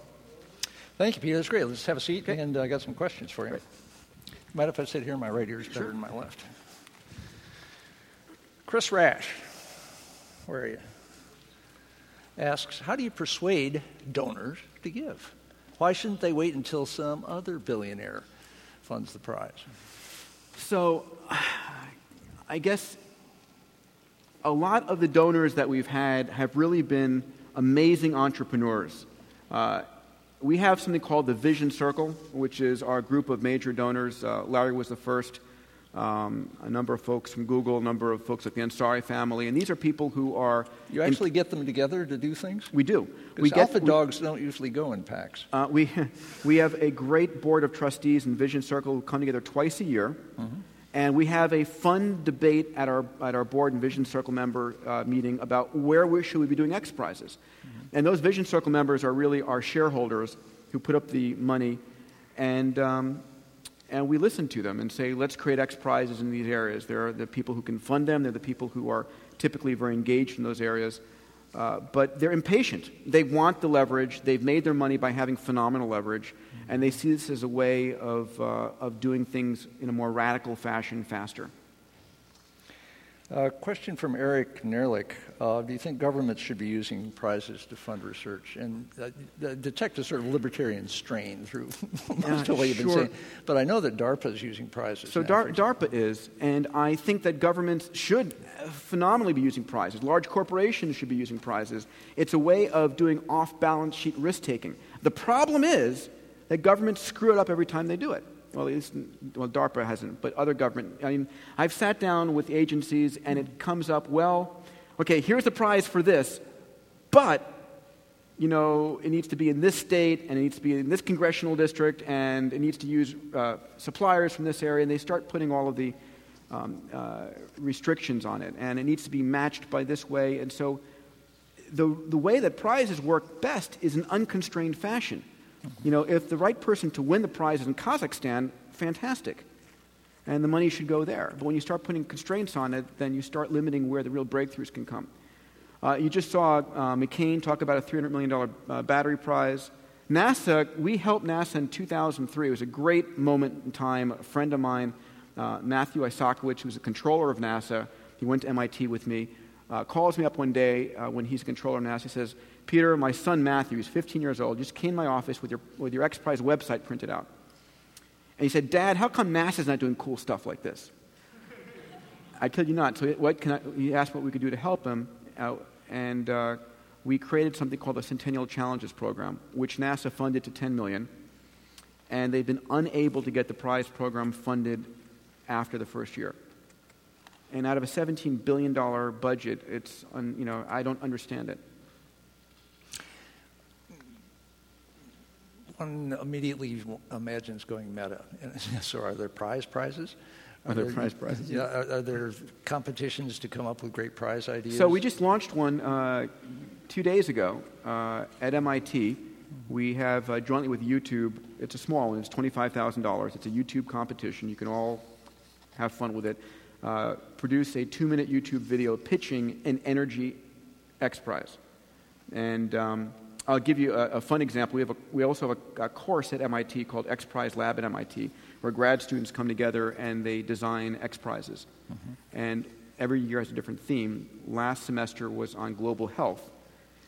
Thank you, Peter. That's great. Let's have a seat, okay. and uh, I got some questions for you. Great. Mind if I sit here? My right ear is better sure. than my left. Chris Rash, where are you? Asks, how do you persuade donors to give? Why shouldn't they wait until some other billionaire funds the prize?
So, I guess a lot of the donors that we've had have really been amazing entrepreneurs. Uh, we have something called the Vision Circle, which is our group of major donors. Uh, Larry was the first um, a number of folks from Google, a number of folks like the Ansari family, and these are people who are.
You actually in, get them together to do things.
We do.
We get alpha we, dogs don't usually go in packs.
Uh, we we have a great board of trustees and Vision Circle who come together twice a year. Mm-hmm. And we have a fun debate at our, at our board and Vision Circle member uh, meeting about where we, should we be doing X prizes. Mm-hmm. And those Vision Circle members are really our shareholders who put up the money, and, um, and we listen to them and say, let's create X prizes in these areas. There are the people who can fund them, they're the people who are typically very engaged in those areas. Uh, but they're impatient. They want the leverage. They've made their money by having phenomenal leverage, and they see this as a way of, uh, of doing things in a more radical fashion faster.
Uh, question from Eric Nerlich. Uh, do you think governments should be using prizes to fund research? And uh, detect a sort of libertarian strain through most of what you've been saying. But I know that DARPA is using prizes.
So
now,
Dar- DARPA is, and I think that governments should phenomenally be using prizes. Large corporations should be using prizes. It's a way of doing off balance sheet risk taking. The problem is that governments screw it up every time they do it well, well, DARPA hasn't, but other government. I mean, I've sat down with agencies and it comes up, well, okay, here's the prize for this, but, you know, it needs to be in this state and it needs to be in this congressional district and it needs to use uh, suppliers from this area, and they start putting all of the um, uh, restrictions on it, and it needs to be matched by this way, and so the, the way that prizes work best is in unconstrained fashion. You know, if the right person to win the prize is in Kazakhstan, fantastic. And the money should go there. But when you start putting constraints on it, then you start limiting where the real breakthroughs can come. Uh, you just saw uh, McCain talk about a $300 million uh, battery prize. NASA, we helped NASA in 2003. It was a great moment in time. A friend of mine, uh, Matthew Isakowitz, who's a controller of NASA, he went to MIT with me, uh, calls me up one day uh, when he's a controller of NASA. He says, Peter, my son Matthew, he's 15 years old, just came to my office with your, with your X Prize website printed out. And he said, Dad, how come NASA's not doing cool stuff like this? I kid you not. So what can I, he asked what we could do to help him, uh, and uh, we created something called the Centennial Challenges Program, which NASA funded to 10 million, and they've been unable to get the prize program funded after the first year. And out of a $17 billion budget, it's, un, you know, I don't understand it.
One immediately imagines going meta. so, are there prize prizes?
Are, are there, there, prize prizes?
Yeah. Are, are, there competitions to come up with great prize ideas?
So we just launched one uh, two days ago uh, at MIT. We have uh, jointly with YouTube. It's a small one. It's twenty-five thousand dollars. It's a YouTube competition. You can all have fun with it. Uh, produce a two-minute YouTube video pitching an energy X Prize, and um, I'll give you a, a fun example. We, have a, we also have a, a, course at MIT called X Prize Lab at MIT, where grad students come together and they design X Prizes. Mm-hmm. And every year has a different theme. Last semester was on global health.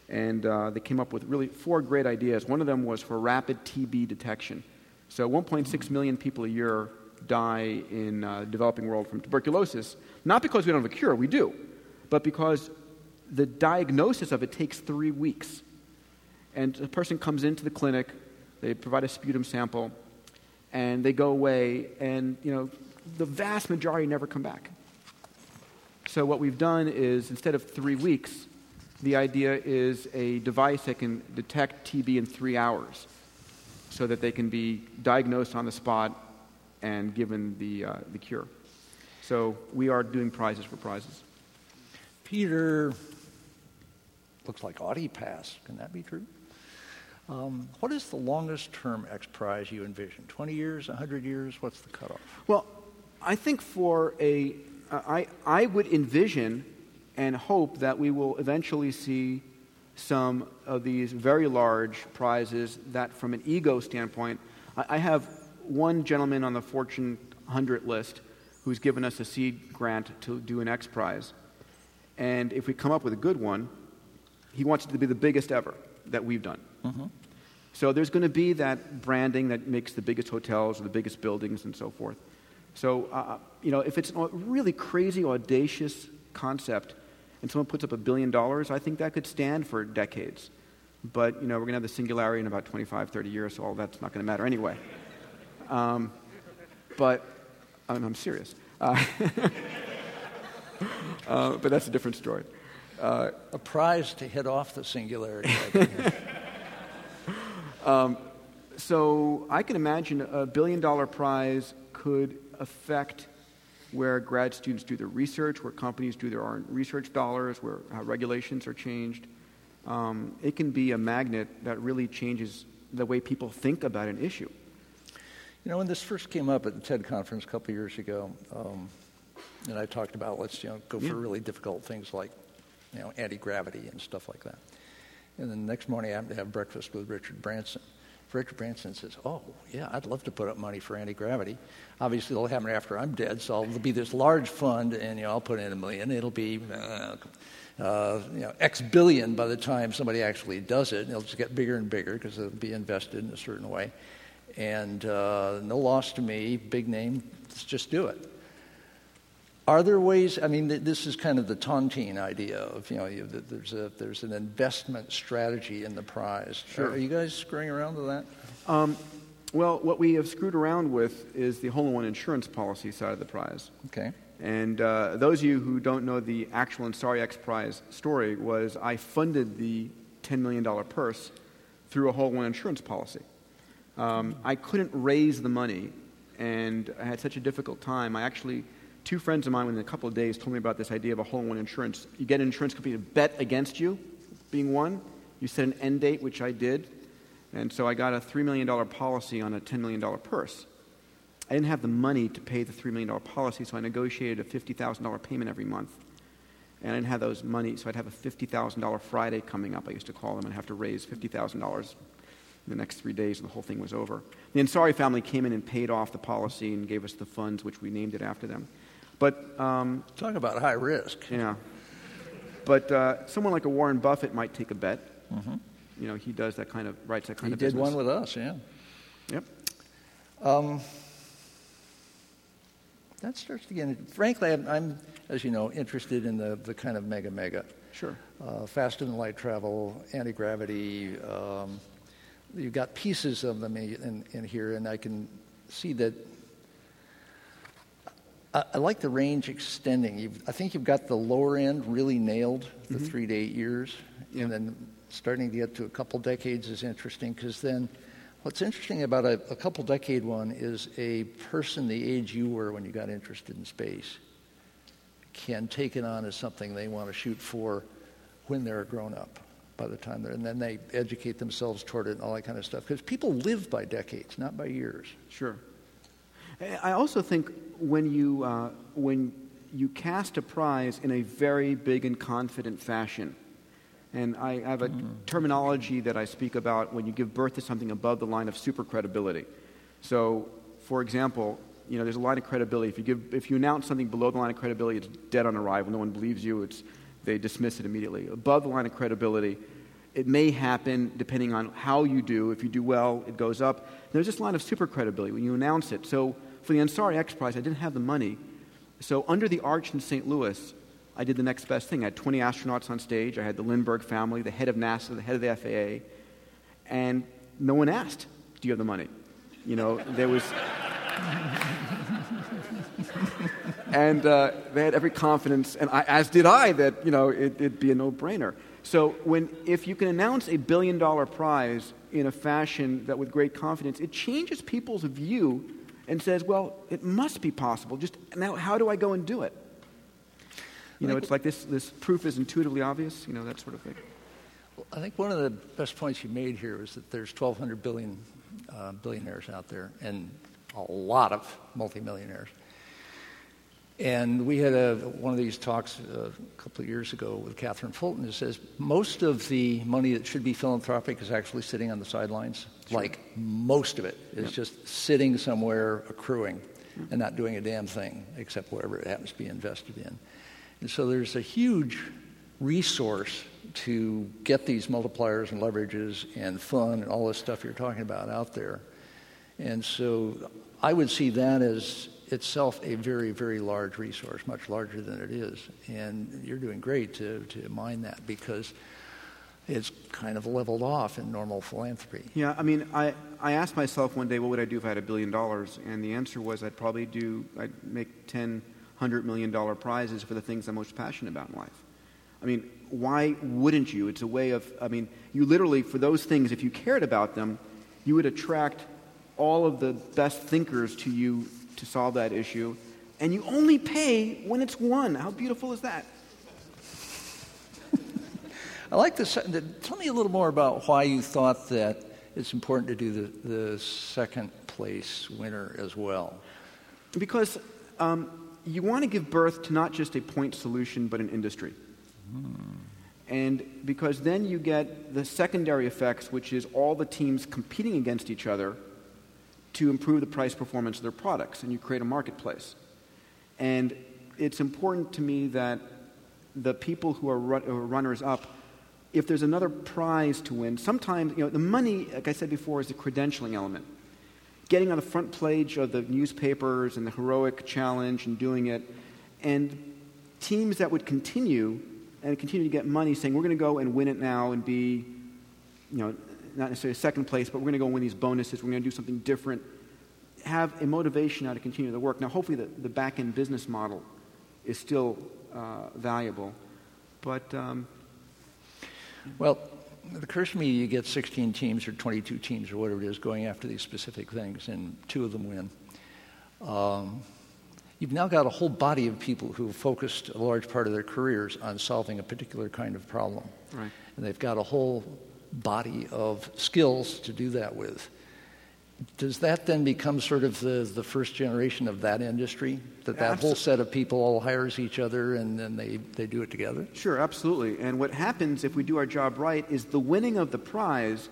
And uh, they came up with really four great ideas. One of them was for rapid TB detection. So 1.6 million people a year die in uh, developing world from tuberculosis, not because we don't have a cure, we do, but because the diagnosis of it takes three weeks. And a person comes into the clinic, they provide a sputum sample, and they go away, and you know, the vast majority never come back. So what we've done is instead of three weeks, the idea is a device that can detect TB in three hours, so that they can be diagnosed on the spot and given the uh, the cure. So we are doing prizes for prizes.
Peter, looks like Audi Pass. Can that be true? Um, what is the longest term X Prize you envision? 20 years, 100 years? What's the cutoff?
Well, I think for a, I, I would envision and hope that we will eventually see some of these very large prizes that, from an ego standpoint, I, I have one gentleman on the Fortune 100 list who's given us a seed grant to do an X Prize. And if we come up with a good one, he wants it to be the biggest ever that we've done. Mm-hmm. So there's going to be that branding that makes the biggest hotels or the biggest buildings and so forth. So, uh, uh, you know, if it's a really crazy, audacious concept and someone puts up a billion dollars, I think that could stand for decades. But, you know, we're going to have the singularity in about 25, 30 years, so all that's not going to matter anyway. Um, but I'm, I'm serious. Uh, uh, but that's a different story.
Uh, a prize to hit off the singularity.
Um, so I can imagine a billion dollar prize could affect where grad students do their research, where companies do their research dollars, where how regulations are changed. Um, it can be a magnet that really changes the way people think about an issue.
You know, when this first came up at the TED conference a couple years ago, um, and I talked about let's you know go for really difficult things like you know anti gravity and stuff like that. And then the next morning I happened to have breakfast with Richard Branson. Richard Branson says, "Oh yeah, I'd love to put up money for anti gravity. Obviously, it'll happen after I'm dead, so there'll be this large fund, and you know I'll put in a million. It'll be." Uh, uh, you know, X billion by the time somebody actually does it. It'll just get bigger and bigger because it'll be invested in a certain way. And uh, no loss to me, big name, let's just do it. Are there ways? I mean, this is kind of the tontine idea of you know there's a there's an investment strategy in the prize.
Sure.
Are, you guys screwing around with that?
Um, well, what we have screwed around with is the hole-in-one insurance policy side of the prize.
Okay.
And uh, those of you who don't know the actual Ansari X Prize story was I funded the $10 million purse through a hole-in-one insurance policy. Um, I couldn't raise the money, and I had such a difficult time. I actually, two friends of mine within a couple of days told me about this idea of a hole-in-one insurance. You get an insurance company to bet against you, being one. You set an end date, which I did, and so I got a $3 million policy on a $10 million purse. I didn't have the money to pay the $3 million policy, so I negotiated a $50,000 payment every month. And I didn't have those money, so I'd have a $50,000 Friday coming up, I used to call them, and have to raise $50,000 in the next three days, and the whole thing was over. The Ansari family came in and paid off the policy and gave us the funds, which we named it after them. But um,
talk about high risk.
Yeah. But uh, someone like a Warren Buffett might take a bet.
Mhm.
You know, he does that kind of writes that kind
He
of He
did
business.
one with us, yeah.
Yep.
Um, that starts to get. Frankly, I'm, I'm, as you know, interested in the, the kind of mega mega.
Sure.
Uh, faster than light travel, anti gravity. Um, you've got pieces of them in, in, in here, and I can see that. I, I like the range extending. You've, I think you've got the lower end really nailed, the
Mhm.
three to eight years, and then starting to get to a couple decades is interesting because then what's interesting about a, a couple decade one is a person the age you were when you got interested in space can take it on as something they want to shoot for when they're a grown up by the time they're and then they educate themselves toward it and all that kind of stuff because people live by decades not by years
Sure. I also think when you, uh, when you cast a prize in a very big and confident fashion, and I have a terminology that I speak about when you give birth to something above the line of super credibility. So, for example, you know, there's a line of credibility. If you, give, if you announce something below the line of credibility, it's dead on arrival. No one believes you. It's, they dismiss it immediately. Above the line of credibility, it may happen depending on how you do. If you do well, it goes up. There's this line of super credibility when you announce it. So for the Ansari X Prize, I didn't have the money. So under the arch in St. Louis, I did the next best thing. I had 20 astronauts on stage. I had the Lindbergh family, the head of NASA, the head of the FAA, and no one asked, "Do you have the money?" You know, there was. and uh, they had every confidence, and I, as did I, that you know it, it'd be a no-brainer. So when if you can announce a billion-dollar prize in a fashion that, with great confidence, it changes people's view and says, "Well, it must be possible. Just now, how do I go and do it?" You know, it's like this. This proof is intuitively obvious. You know, that sort of thing.
I think one of the best points you made here is that there's 1,200 billion uh, billionaires out there and a lot of multimillionaires. And we had a, one of these talks uh, a couple of years ago with Katherine Fulton that says most of the money that should be philanthropic is actually sitting on the sidelines. Like most of it is
Yep.
just sitting somewhere accruing and not doing a damn thing except whatever it happens to be invested in. And so there's a huge resource to get these multipliers and leverages and fun and all this stuff you're talking about out there. And so I would see that as itself a very, very large resource, much larger than it is. And you're doing great to, to mine that because it's kind of leveled off in normal philanthropy.
Yeah, I mean, I, I asked myself one day, what would I do if I had a billion dollars? And the answer was I'd probably do, I'd make 10, 100 million dollar prizes for the things I'm most passionate about in life. I mean, why wouldn't you? It's a way of, I mean, you literally, for those things, if you cared about them, you would attract all of the best thinkers to you to solve that issue. And you only pay when it's won. How beautiful is that?
I like this. Tell me a little more about why you thought that it's important to do the, the second place winner as well?
Because um, you want to give birth to not just a point solution, but an industry. Hmm. And because then you get the secondary effects, which is all the teams competing against each other to improve the price performance of their products, and you create a marketplace. And it's important to me that the people who are, run, are runners up, if there's another prize to win, sometimes, you know, the money, like I said before, is the credentialing element. Getting on the front page of the newspapers and the heroic challenge and doing it, and teams that would continue and continue to get money saying, we're going to go and win it now and be, you know, not necessarily second place, but we're going to go win these bonuses. We're going to do something different. Have a motivation now to continue the work. Now, hopefully, the, the back end business model is still uh, valuable. But. Um,
well, it occurs to me you get 16 teams or 22 teams or whatever it is going after these specific things, and two of them win. Um, you've now got a whole body of people who have focused a large part of their careers on solving a particular kind of problem.
Right.
And they've got a whole body of skills to do that with. Does that then become sort of the, the first generation of that industry? That that Absol- whole set of people all hires each other and then they, they do it together?
Sure, absolutely. And what happens if we do our job right is the winning of the prize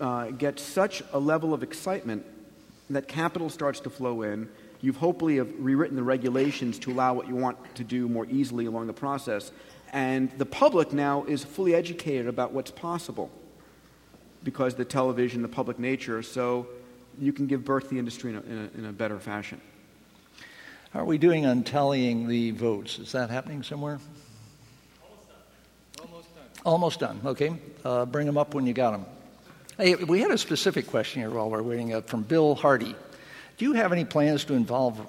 uh, gets such a level of excitement that capital starts to flow in. You've hopefully have rewritten the regulations to allow what you want to do more easily along the process. And the public now is fully educated about what's possible because the television, the public nature, so you can give birth to the industry in a, in a, in a better fashion.
How are we doing on tallying the votes? Is that happening somewhere?
Almost done.
Almost done. Okay. Uh, bring them up when you got them. Hey, we had a specific question here while we're waiting up from Bill Hardy. Do you have any plans to involve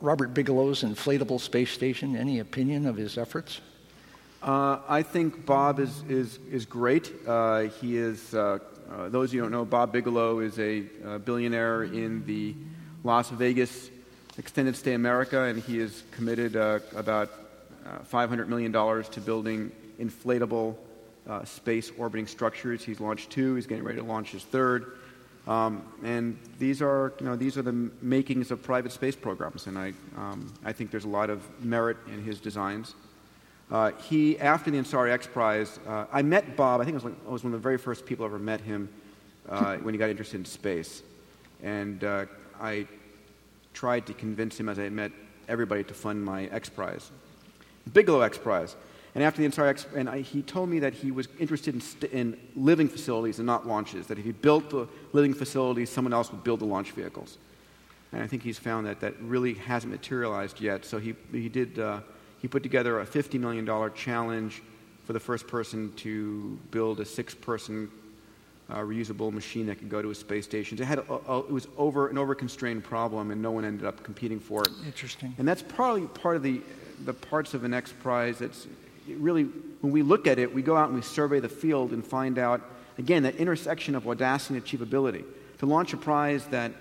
Robert Bigelow's inflatable space station? Any opinion of his efforts?
Uh, I think Bob is, is, is great. Uh, he is, uh, uh those of you who don't know, Bob Bigelow is a uh, billionaire in the Las Vegas extended stay America, and he has committed uh, about $500 million to building inflatable space orbiting structures. He's launched two, he's getting ready to launch his third. Um, and these are, you know, these are the makings of private space programs, and I, um, I think there's a lot of merit in his designs. Uh, he, after the Ansari X Prize, uh, I met Bob. I think I was, like, I was, one of the very first people I ever met him uh, when he got interested in space. And uh, I tried to convince him, as I met everybody, to fund my X Prize, Bigelow X Prize. And after the Ansari X, and I, he told me that he was interested in, st- in living facilities and not launches. That if he built the living facilities, someone else would build the launch vehicles. And I think he's found that that really hasn't materialized yet. So he, he did uh, he put together a $50 million challenge for the first person to build a six person uh, reusable machine that could go to a space station. It, had a, a, it was over an over-constrained problem, and no one ended up competing for it.
Interesting.
And that's probably part of the, the parts of an X Prize that's really, when we look at it, we go out and we survey the field and find out, again, that intersection of audacity and achievability. To launch a prize that,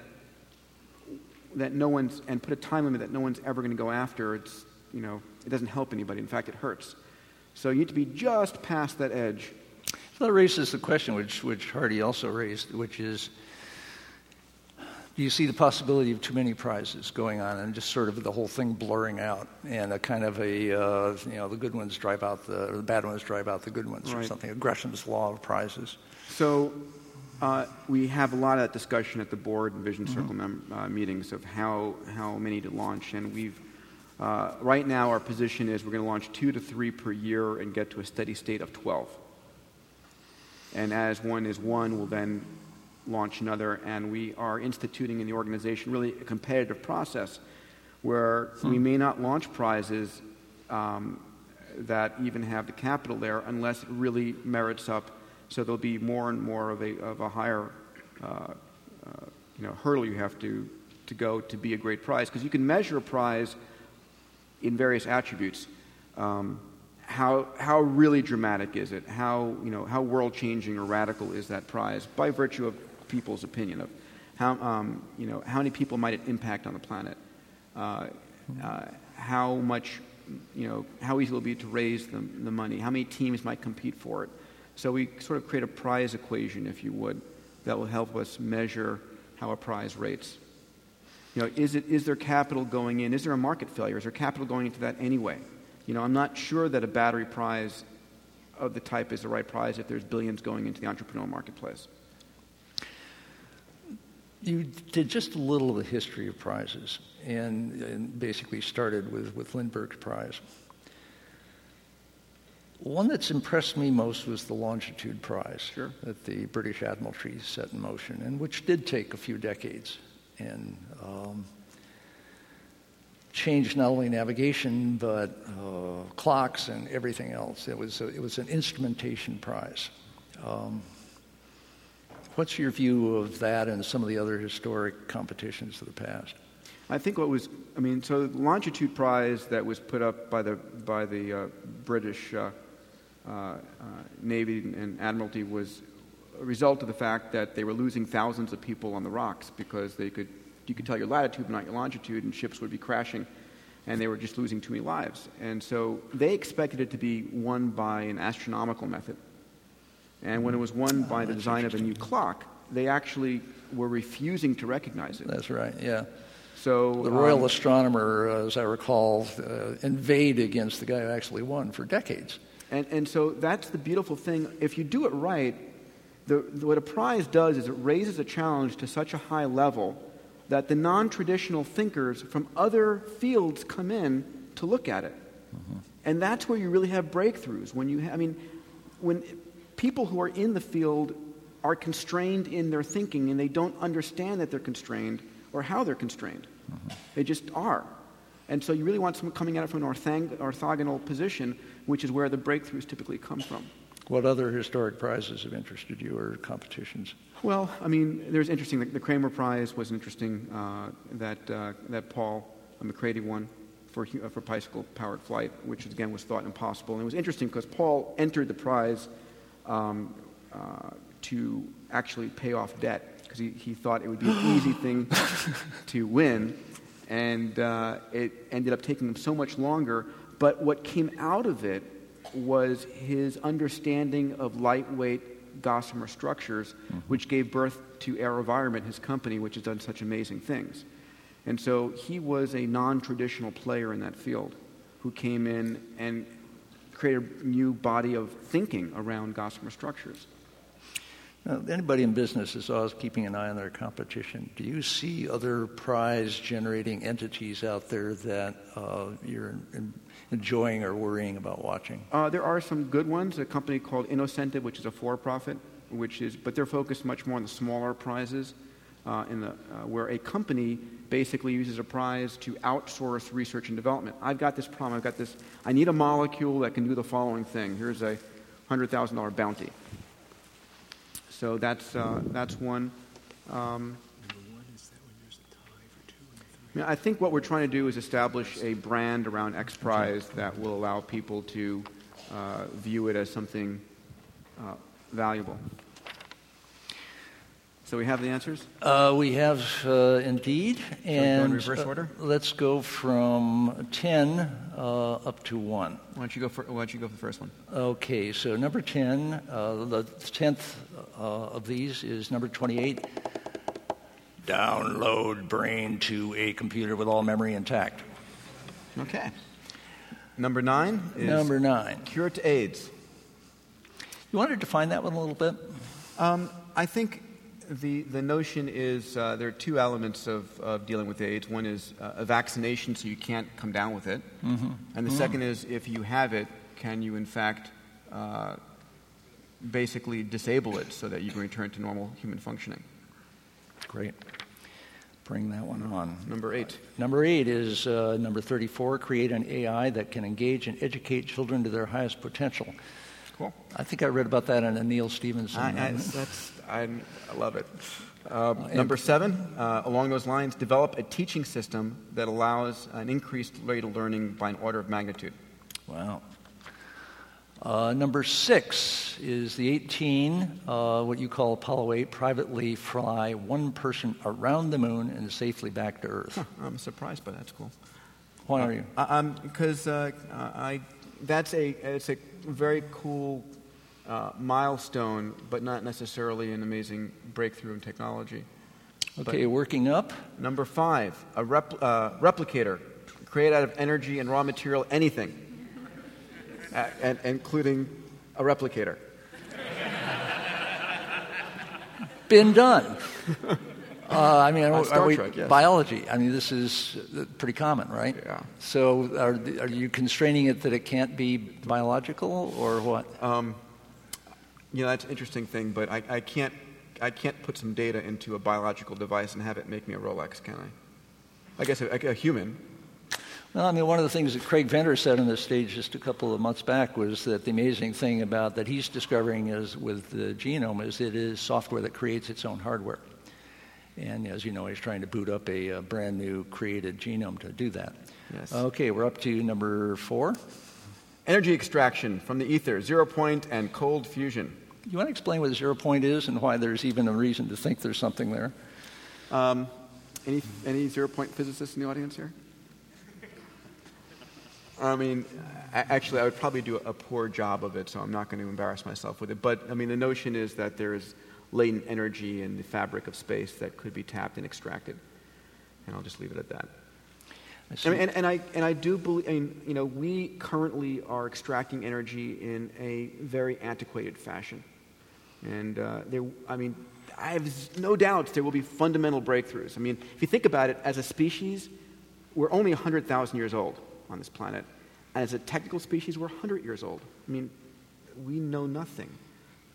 that no one's, and put a time limit that no one's ever going to go after, it's, you know, it doesn't help anybody. In fact, it hurts. So you need to be just past that edge.
So that raises the question, which, which Hardy also raised, which is do you see the possibility of too many prizes going on and just sort of the whole thing blurring out and a kind of a, uh, you know, the good ones drive out the, or the bad ones drive out the good ones right. or something, Gresham's law of prizes?
So uh, we have a lot of that discussion at the board and Vision Circle mm-hmm. mem- uh, meetings of how, how many to launch, and we've uh, right now, our position is we're going to launch two to three per year and get to a steady state of 12. And as one is one, we'll then launch another. And we are instituting in the organization really a competitive process where hmm. we may not launch prizes um, that even have the capital there unless it really merits up. So there'll be more and more of a, of a higher uh, uh, you know, hurdle you have to, to go to be a great prize. Because you can measure a prize in various attributes. Um, how, how really dramatic is it? How, you know, how world changing or radical is that prize by virtue of people's opinion of how, um, you know, how many people might it impact on the planet? Uh, uh, how much, you know, how easy it will be to raise the, the money? How many teams might compete for it? So we sort of create a prize equation, if you would, that will help us measure how a prize rates. You know, is, it, is there capital going in? Is there a market failure? Is there capital going into that anyway? You know, I'm not sure that a battery prize of the type is the right prize if there's billions going into the entrepreneurial marketplace.
You did just a little of the history of prizes and, and basically started with, with Lindbergh's prize. One that's impressed me most was the Longitude Prize
sure.
that the British Admiralty set in motion, and which did take a few decades and um, changed not only navigation but uh, clocks and everything else. It was a, it was an instrumentation prize. Um, what's your view of that and some of the other historic competitions of the past?
I think what was, I mean, so the Longitude Prize that was put up by the by the uh, British uh, uh, uh, Navy and Admiralty was a result of the fact that they were losing thousands of people on the rocks because they could you could tell your latitude but not your longitude, and ships would be crashing, and they were just losing too many lives. And so they expected it to be won by an astronomical method. And when it was won by the design of a new clock, they actually were refusing to recognize it.
That's right. Yeah.
So
the royal
um,
astronomer, uh, as I recall, uh, invade against the guy who actually won for decades.
And, and so that's the beautiful thing. If you do it right, the, what a prize does is it raises a challenge to such a high level that the non traditional thinkers from other fields come in to look at it.
Mm-hmm.
And that's where you really have breakthroughs. When you, ha- I mean, when people who are in the field are constrained in their thinking and they don't understand that they're constrained or how they're constrained,
Mm-hmm.
they just are. And so you really want someone coming at it from an orthang- orthogonal position, which is where the breakthroughs typically come from.
What other historic prizes have interested you or competitions?
Well, I mean, there's interesting. The, the Kremer Prize was interesting. Uh, that uh, that Paul MacCready won for uh, for bicycle powered flight, which again was thought impossible. And it was interesting because Paul entered the prize um, uh, to actually pay off debt because he, he thought it would be an easy thing to win, and uh, it ended up taking him so much longer. But what came out of it was his understanding of lightweight gossamer structures, mm-hmm. which gave birth to AeroVironment, his company, which has done such amazing things. And so he was a non traditional player in that field who came in and created a new body of thinking around gossamer structures.
Now, anybody in business is always keeping an eye on their competition. Do you see other prize generating entities out there that uh, you're in, enjoying or worrying about watching?
Uh, there are some good ones. A company called InnoCentive, which is a for-profit, which is, but they're focused much more on the smaller prizes, uh, in the, uh, where a company basically uses a prize to outsource research and development. I've got this problem. I've got this. I need a molecule that can do the following thing. Here's a hundred thousand dollar bounty. So that's uh, that's one. Um, I, think what we're trying to do is establish a brand around X Prize that will allow people to uh, view it as something uh, valuable. So we have the answers.
Uh, we have uh, indeed,
we go in
and
reverse
uh, let's go from ten uh, up to one.
Why don't you go for Why don't you go for the first one?
Okay, so number 10, uh, the 10th uh, of these is number 28. Download brain to a computer with all memory intact.
Okay. Number nine is
Number nine.
cure to AIDS.
You want to define that one a little bit?
Um, I think the, the notion is uh, there are two elements of, of dealing with AIDS. One is uh, a vaccination so you can't come down with it.
Mhm.
And the
Mhm.
second is if you have it, can you in fact uh, basically disable it so that you can return to normal human functioning?
Great. Bring that one on.
Number eight.
Number eight is uh, number 34 create an AI that can engage and educate children to their highest potential.
Cool.
I think I read about that in a Neal Stephenson.
I, I, that's, I, I love it. Uh, number seven, uh, along those lines, develop a teaching system that allows an increased rate of learning by an order of magnitude.
Wow. Uh, number six is the 18, uh, what you call Apollo 8, privately fly one person around the moon and safely back to Earth.
Huh, I'm surprised by that. That's cool.
Why are you?
Uh, um, because uh, I, that's a it's a very cool uh, milestone, but not necessarily an amazing breakthrough in technology.
Okay, working up.
Number five, a rep, uh, replicator, create out of energy and raw material anything, uh, and, including a replicator.
Been done. Uh, I mean,
On
are we,
Trek, yes.
biology. I mean, this is uh, pretty common, right?
Yeah.
So, are, are you constraining it that it can't be biological, or what?
Um, you know, that's an interesting thing, but I, I can't I can't put some data into a biological device and have it make me a Rolex, can I? I guess a, a human.
Well, I mean, one of the things that Craig Venter said on the stage just a couple of months back was that the amazing thing about that he's discovering is with the genome is it is software that creates its own hardware. And as you know, he's trying to boot up a, a brand new created genome to do that.
Yes.
Okay, we're up to number four.
Energy extraction from the ether, zero point and cold fusion.
You want to explain what a zero point is and why there's even a reason to think there's something there?
Um, any, any zero point physicists in the audience here? I mean, actually, I would probably do a poor job of it, so I'm not going to embarrass myself with it. But, I mean, the notion is that there is latent energy in the fabric of space that could be tapped and extracted. And I'll just leave it at that. I mean, and, and, I, and I do believe, I mean, you know, we currently are extracting energy in a very antiquated fashion. And uh, there, I mean, I have no doubts there will be fundamental breakthroughs. I mean, if you think about it, as a species, we're only 100,000 years old on this planet. And as a technical species, we're 100 years old. I mean, we know nothing.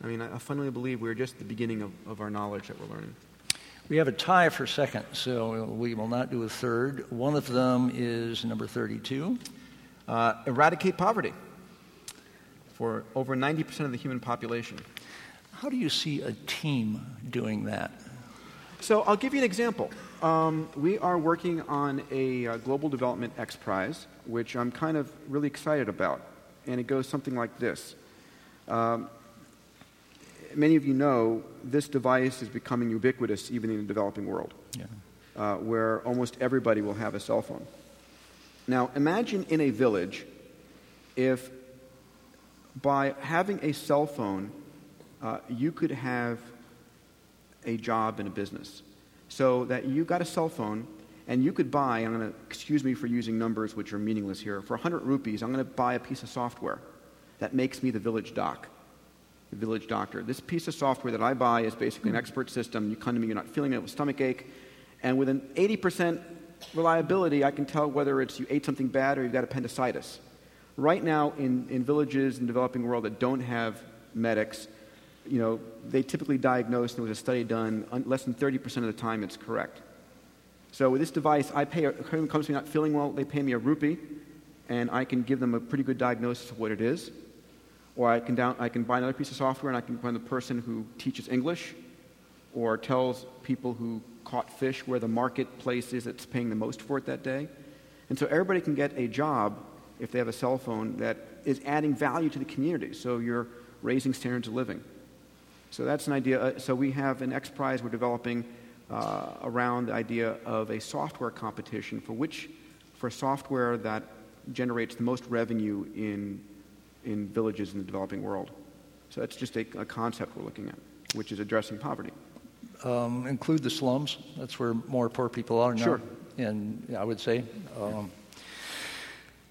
I mean, I, I fundamentally believe we're just the beginning of, of our knowledge that we're learning.
We have a tie for second, so we will not do a third. One of them is number 32.
Uh, eradicate poverty for over 90% of the human population.
How do you see a team doing that?
So I'll give you an example. Um, we are working on a uh, Global Development X Prize, which I'm kind of really excited about. And it goes something like this. Um, many of you know this device is becoming ubiquitous even in the developing world,
Yeah.
uh, where almost everybody will have a cell phone. Now, imagine in a village if by having a cell phone, uh, you could have a job in a business. So that you got a cell phone and you could buy, I'm going to, excuse me for using numbers which are meaningless here, for 100 rupees, I'm going to buy a piece of software that makes me the village doc, the village doctor. This piece of software that I buy is basically an expert system. You come to me, you're not feeling it with stomach ache, and with an 80% reliability, I can tell whether it's you ate something bad or you've got appendicitis. Right now, in, in villages in the developing world that don't have medics, you know, they typically diagnose, and there was a study done, less than 30% of the time it's correct. So with this device, I pay, if someone comes to me not feeling well, they pay me a rupee, and I can give them a pretty good diagnosis of what it is. Or I can, down, I can buy another piece of software and I can find the person who teaches English or tells people who caught fish where the marketplace is that's paying the most for it that day. And so everybody can get a job if they have a cell phone that is adding value to the community. So you're raising standards of living. So that's an idea. Uh, So we have an X Prize we're developing uh, around the idea of a software competition for which, for software that generates the most revenue in, in villages in the developing world. So that's just a, a concept we're looking at, which is addressing poverty.
Um, include the slums. That's where more poor people are now.
Sure.
And I would say. Um,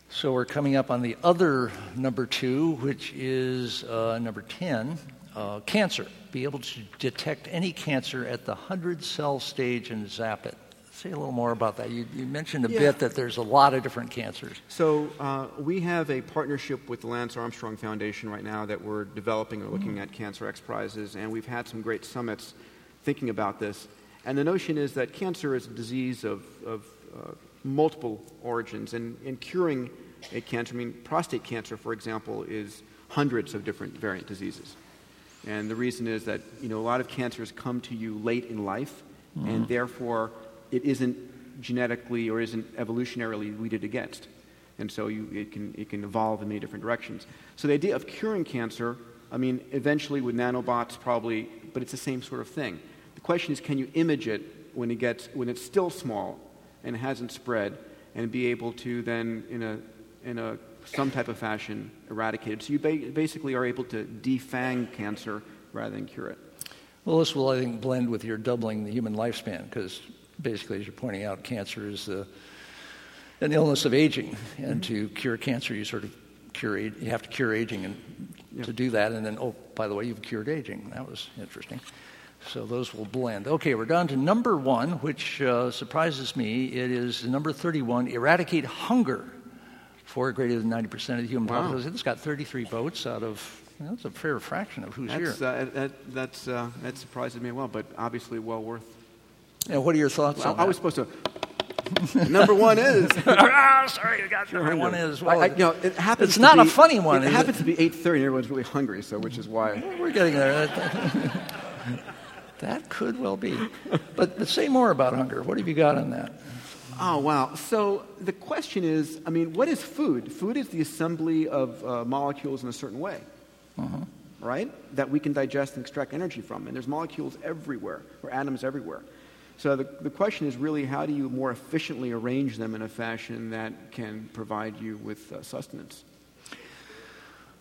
so we're coming up on the other number two, which is uh, number 10 uh, cancer. Be able to detect any cancer at the 100 cell stage and zap it. Say a little more about that. You, you mentioned a
Yeah.
bit that there's a lot of different cancers.
So uh, we have a partnership with the Lance Armstrong Foundation right now that we're developing or looking at Cancer X prizes, and we've had some great summits thinking about this. And the notion is that cancer is a disease of, of uh, multiple origins, and in curing a cancer, I mean, prostate cancer, for example, is hundreds of different variant diseases. And the reason is that you know a lot of cancers come to you late in life, and
Mhm.
therefore it isn't genetically or isn't evolutionarily weeded against, and so you, it can it can evolve in many different directions. So the idea of curing cancer, I mean, eventually with nanobots probably, but it's the same sort of thing. The question is, can you image it when it gets when it's still small and hasn't spread, and be able to then in a in a some type of fashion, eradicated. So you ba- basically are able to defang cancer rather than cure it.
Well, this will, I think, blend with your doubling the human lifespan because basically, as you're pointing out, cancer is the, an illness of aging. And to cure cancer, you sort of cure, you have to cure aging and to do that. And then, oh, by the way, you've cured aging. That was interesting. So those will blend. Okay, we're down to number one, which uh, surprises me. It is number 31 eradicate hunger for greater than 90% of the human
Wow.
population. It's got 33 votes out of, you know, that's a fair fraction of who's
That's,
here.
uh, that, that's, uh, that surprises me well, but obviously well worth.
And what are your thoughts
I,
on
I
that?
was supposed to. number one is.
ah, sorry, you got number one is. Well,
I, I, you know, it happens
it's not
be,
a funny one.
It happens to be 8:30, and everyone's really hungry, so which is why.
We're getting there. that could well be. But, but say more about hunger. What have you got on that?
Oh, wow. So the question is I mean, what is food? Food is the assembly of uh, molecules in a certain way,
Uh-huh.
right? That we can digest and extract energy from. And there's molecules everywhere, or atoms everywhere. So the, the question is really how do you more efficiently arrange them in a fashion that can provide you with uh, sustenance?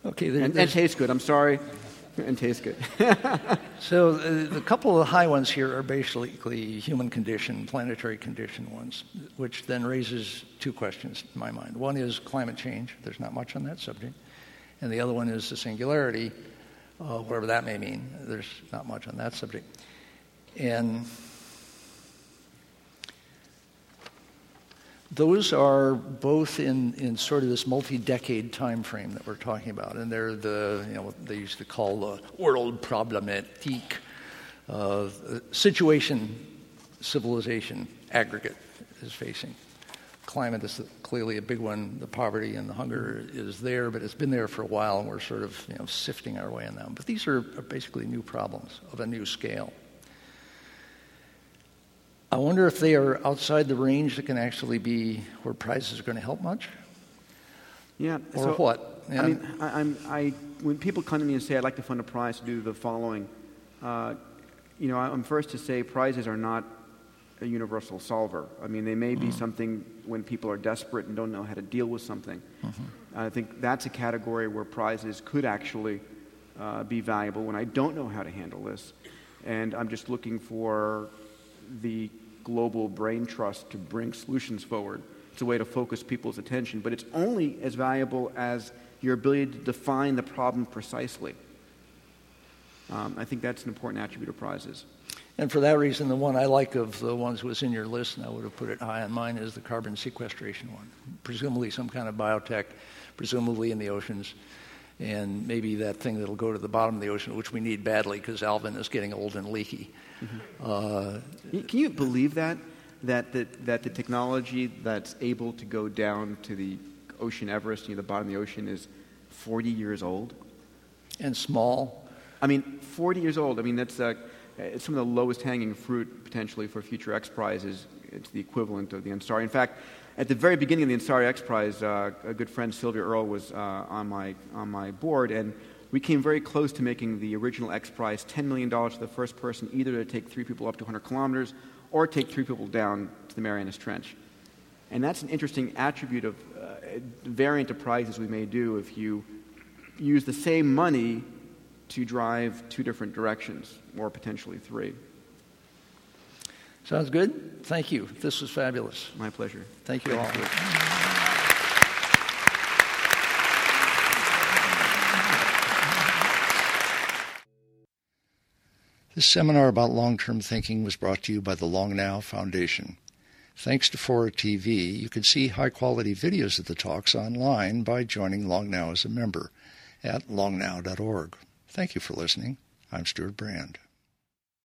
Okay, there-
and, and taste good. I'm sorry. And taste good.
So uh, the couple of high ones here are basically human condition, planetary condition ones, which then raises two questions in my mind. One is climate change. There's not much on that subject. And the other one is the singularity, uh, whatever that may mean. There's not much on that subject. And those are both in, in sort of this multi-decade time frame that we're talking about, and they're the you know what they used to call the world problematique uh, situation civilization aggregate is facing. Climate is clearly a big one. The poverty and the hunger is there, but it's been there for a while, and we're sort of you know sifting our way in them. But these are, are basically new problems of a new scale. I wonder if they are outside the range that can actually be where prizes are going to help much.
Yeah.
Or
so,
what?
I mean, I, I'm, I, when people come to me and say, I'd like to fund a prize to do the following, uh, you know, I'm first to say prizes are not a universal solver. I mean, they may be something when people are desperate and don't know how to deal with something. I think that's a category where prizes could actually uh, be valuable when I don't know how to handle this. And I'm just looking for the global brain trust to bring solutions forward. It's a way to focus people's attention, but it's only as valuable as your ability to define the problem precisely. Um, I think that's an important attribute of prizes.
And for that reason, the one I like of the ones was in your list, and I would have put it high on mine, is the carbon sequestration one. Presumably some kind of biotech, presumably in the oceans, and maybe that thing that'll go to the bottom of the ocean, which we need badly because Alvin is getting old and leaky. Uh,
Can you believe that? That the, that the technology that's able to go down to the ocean Everest, near the bottom of the ocean, is 40 years old?
And small?
I mean, 40 years old. I mean, that's uh, it's some of the lowest hanging fruit potentially for future X Prizes. It's the equivalent of the Ansari. In fact, at the very beginning of the Ansari X Prize, uh, a good friend Sylvia Earle was uh, on, my, on my board, and we came very close to making the original X Prize $10 million to the first person, either to take three people up to 100 kilometers or take three people down to the Marianas Trench. And that's an interesting attribute of uh, variant of prizes we may do if you use the same money to drive two different directions, or potentially three.
Sounds good? Thank you. This was fabulous.
My pleasure.
Thank you all. This seminar about long term thinking was brought to you by the Long Now Foundation. Thanks to Fora TV, you can see high quality videos of the talks online by joining Long Now as a member at longnow.org. Thank you for listening. I'm Stewart Brand.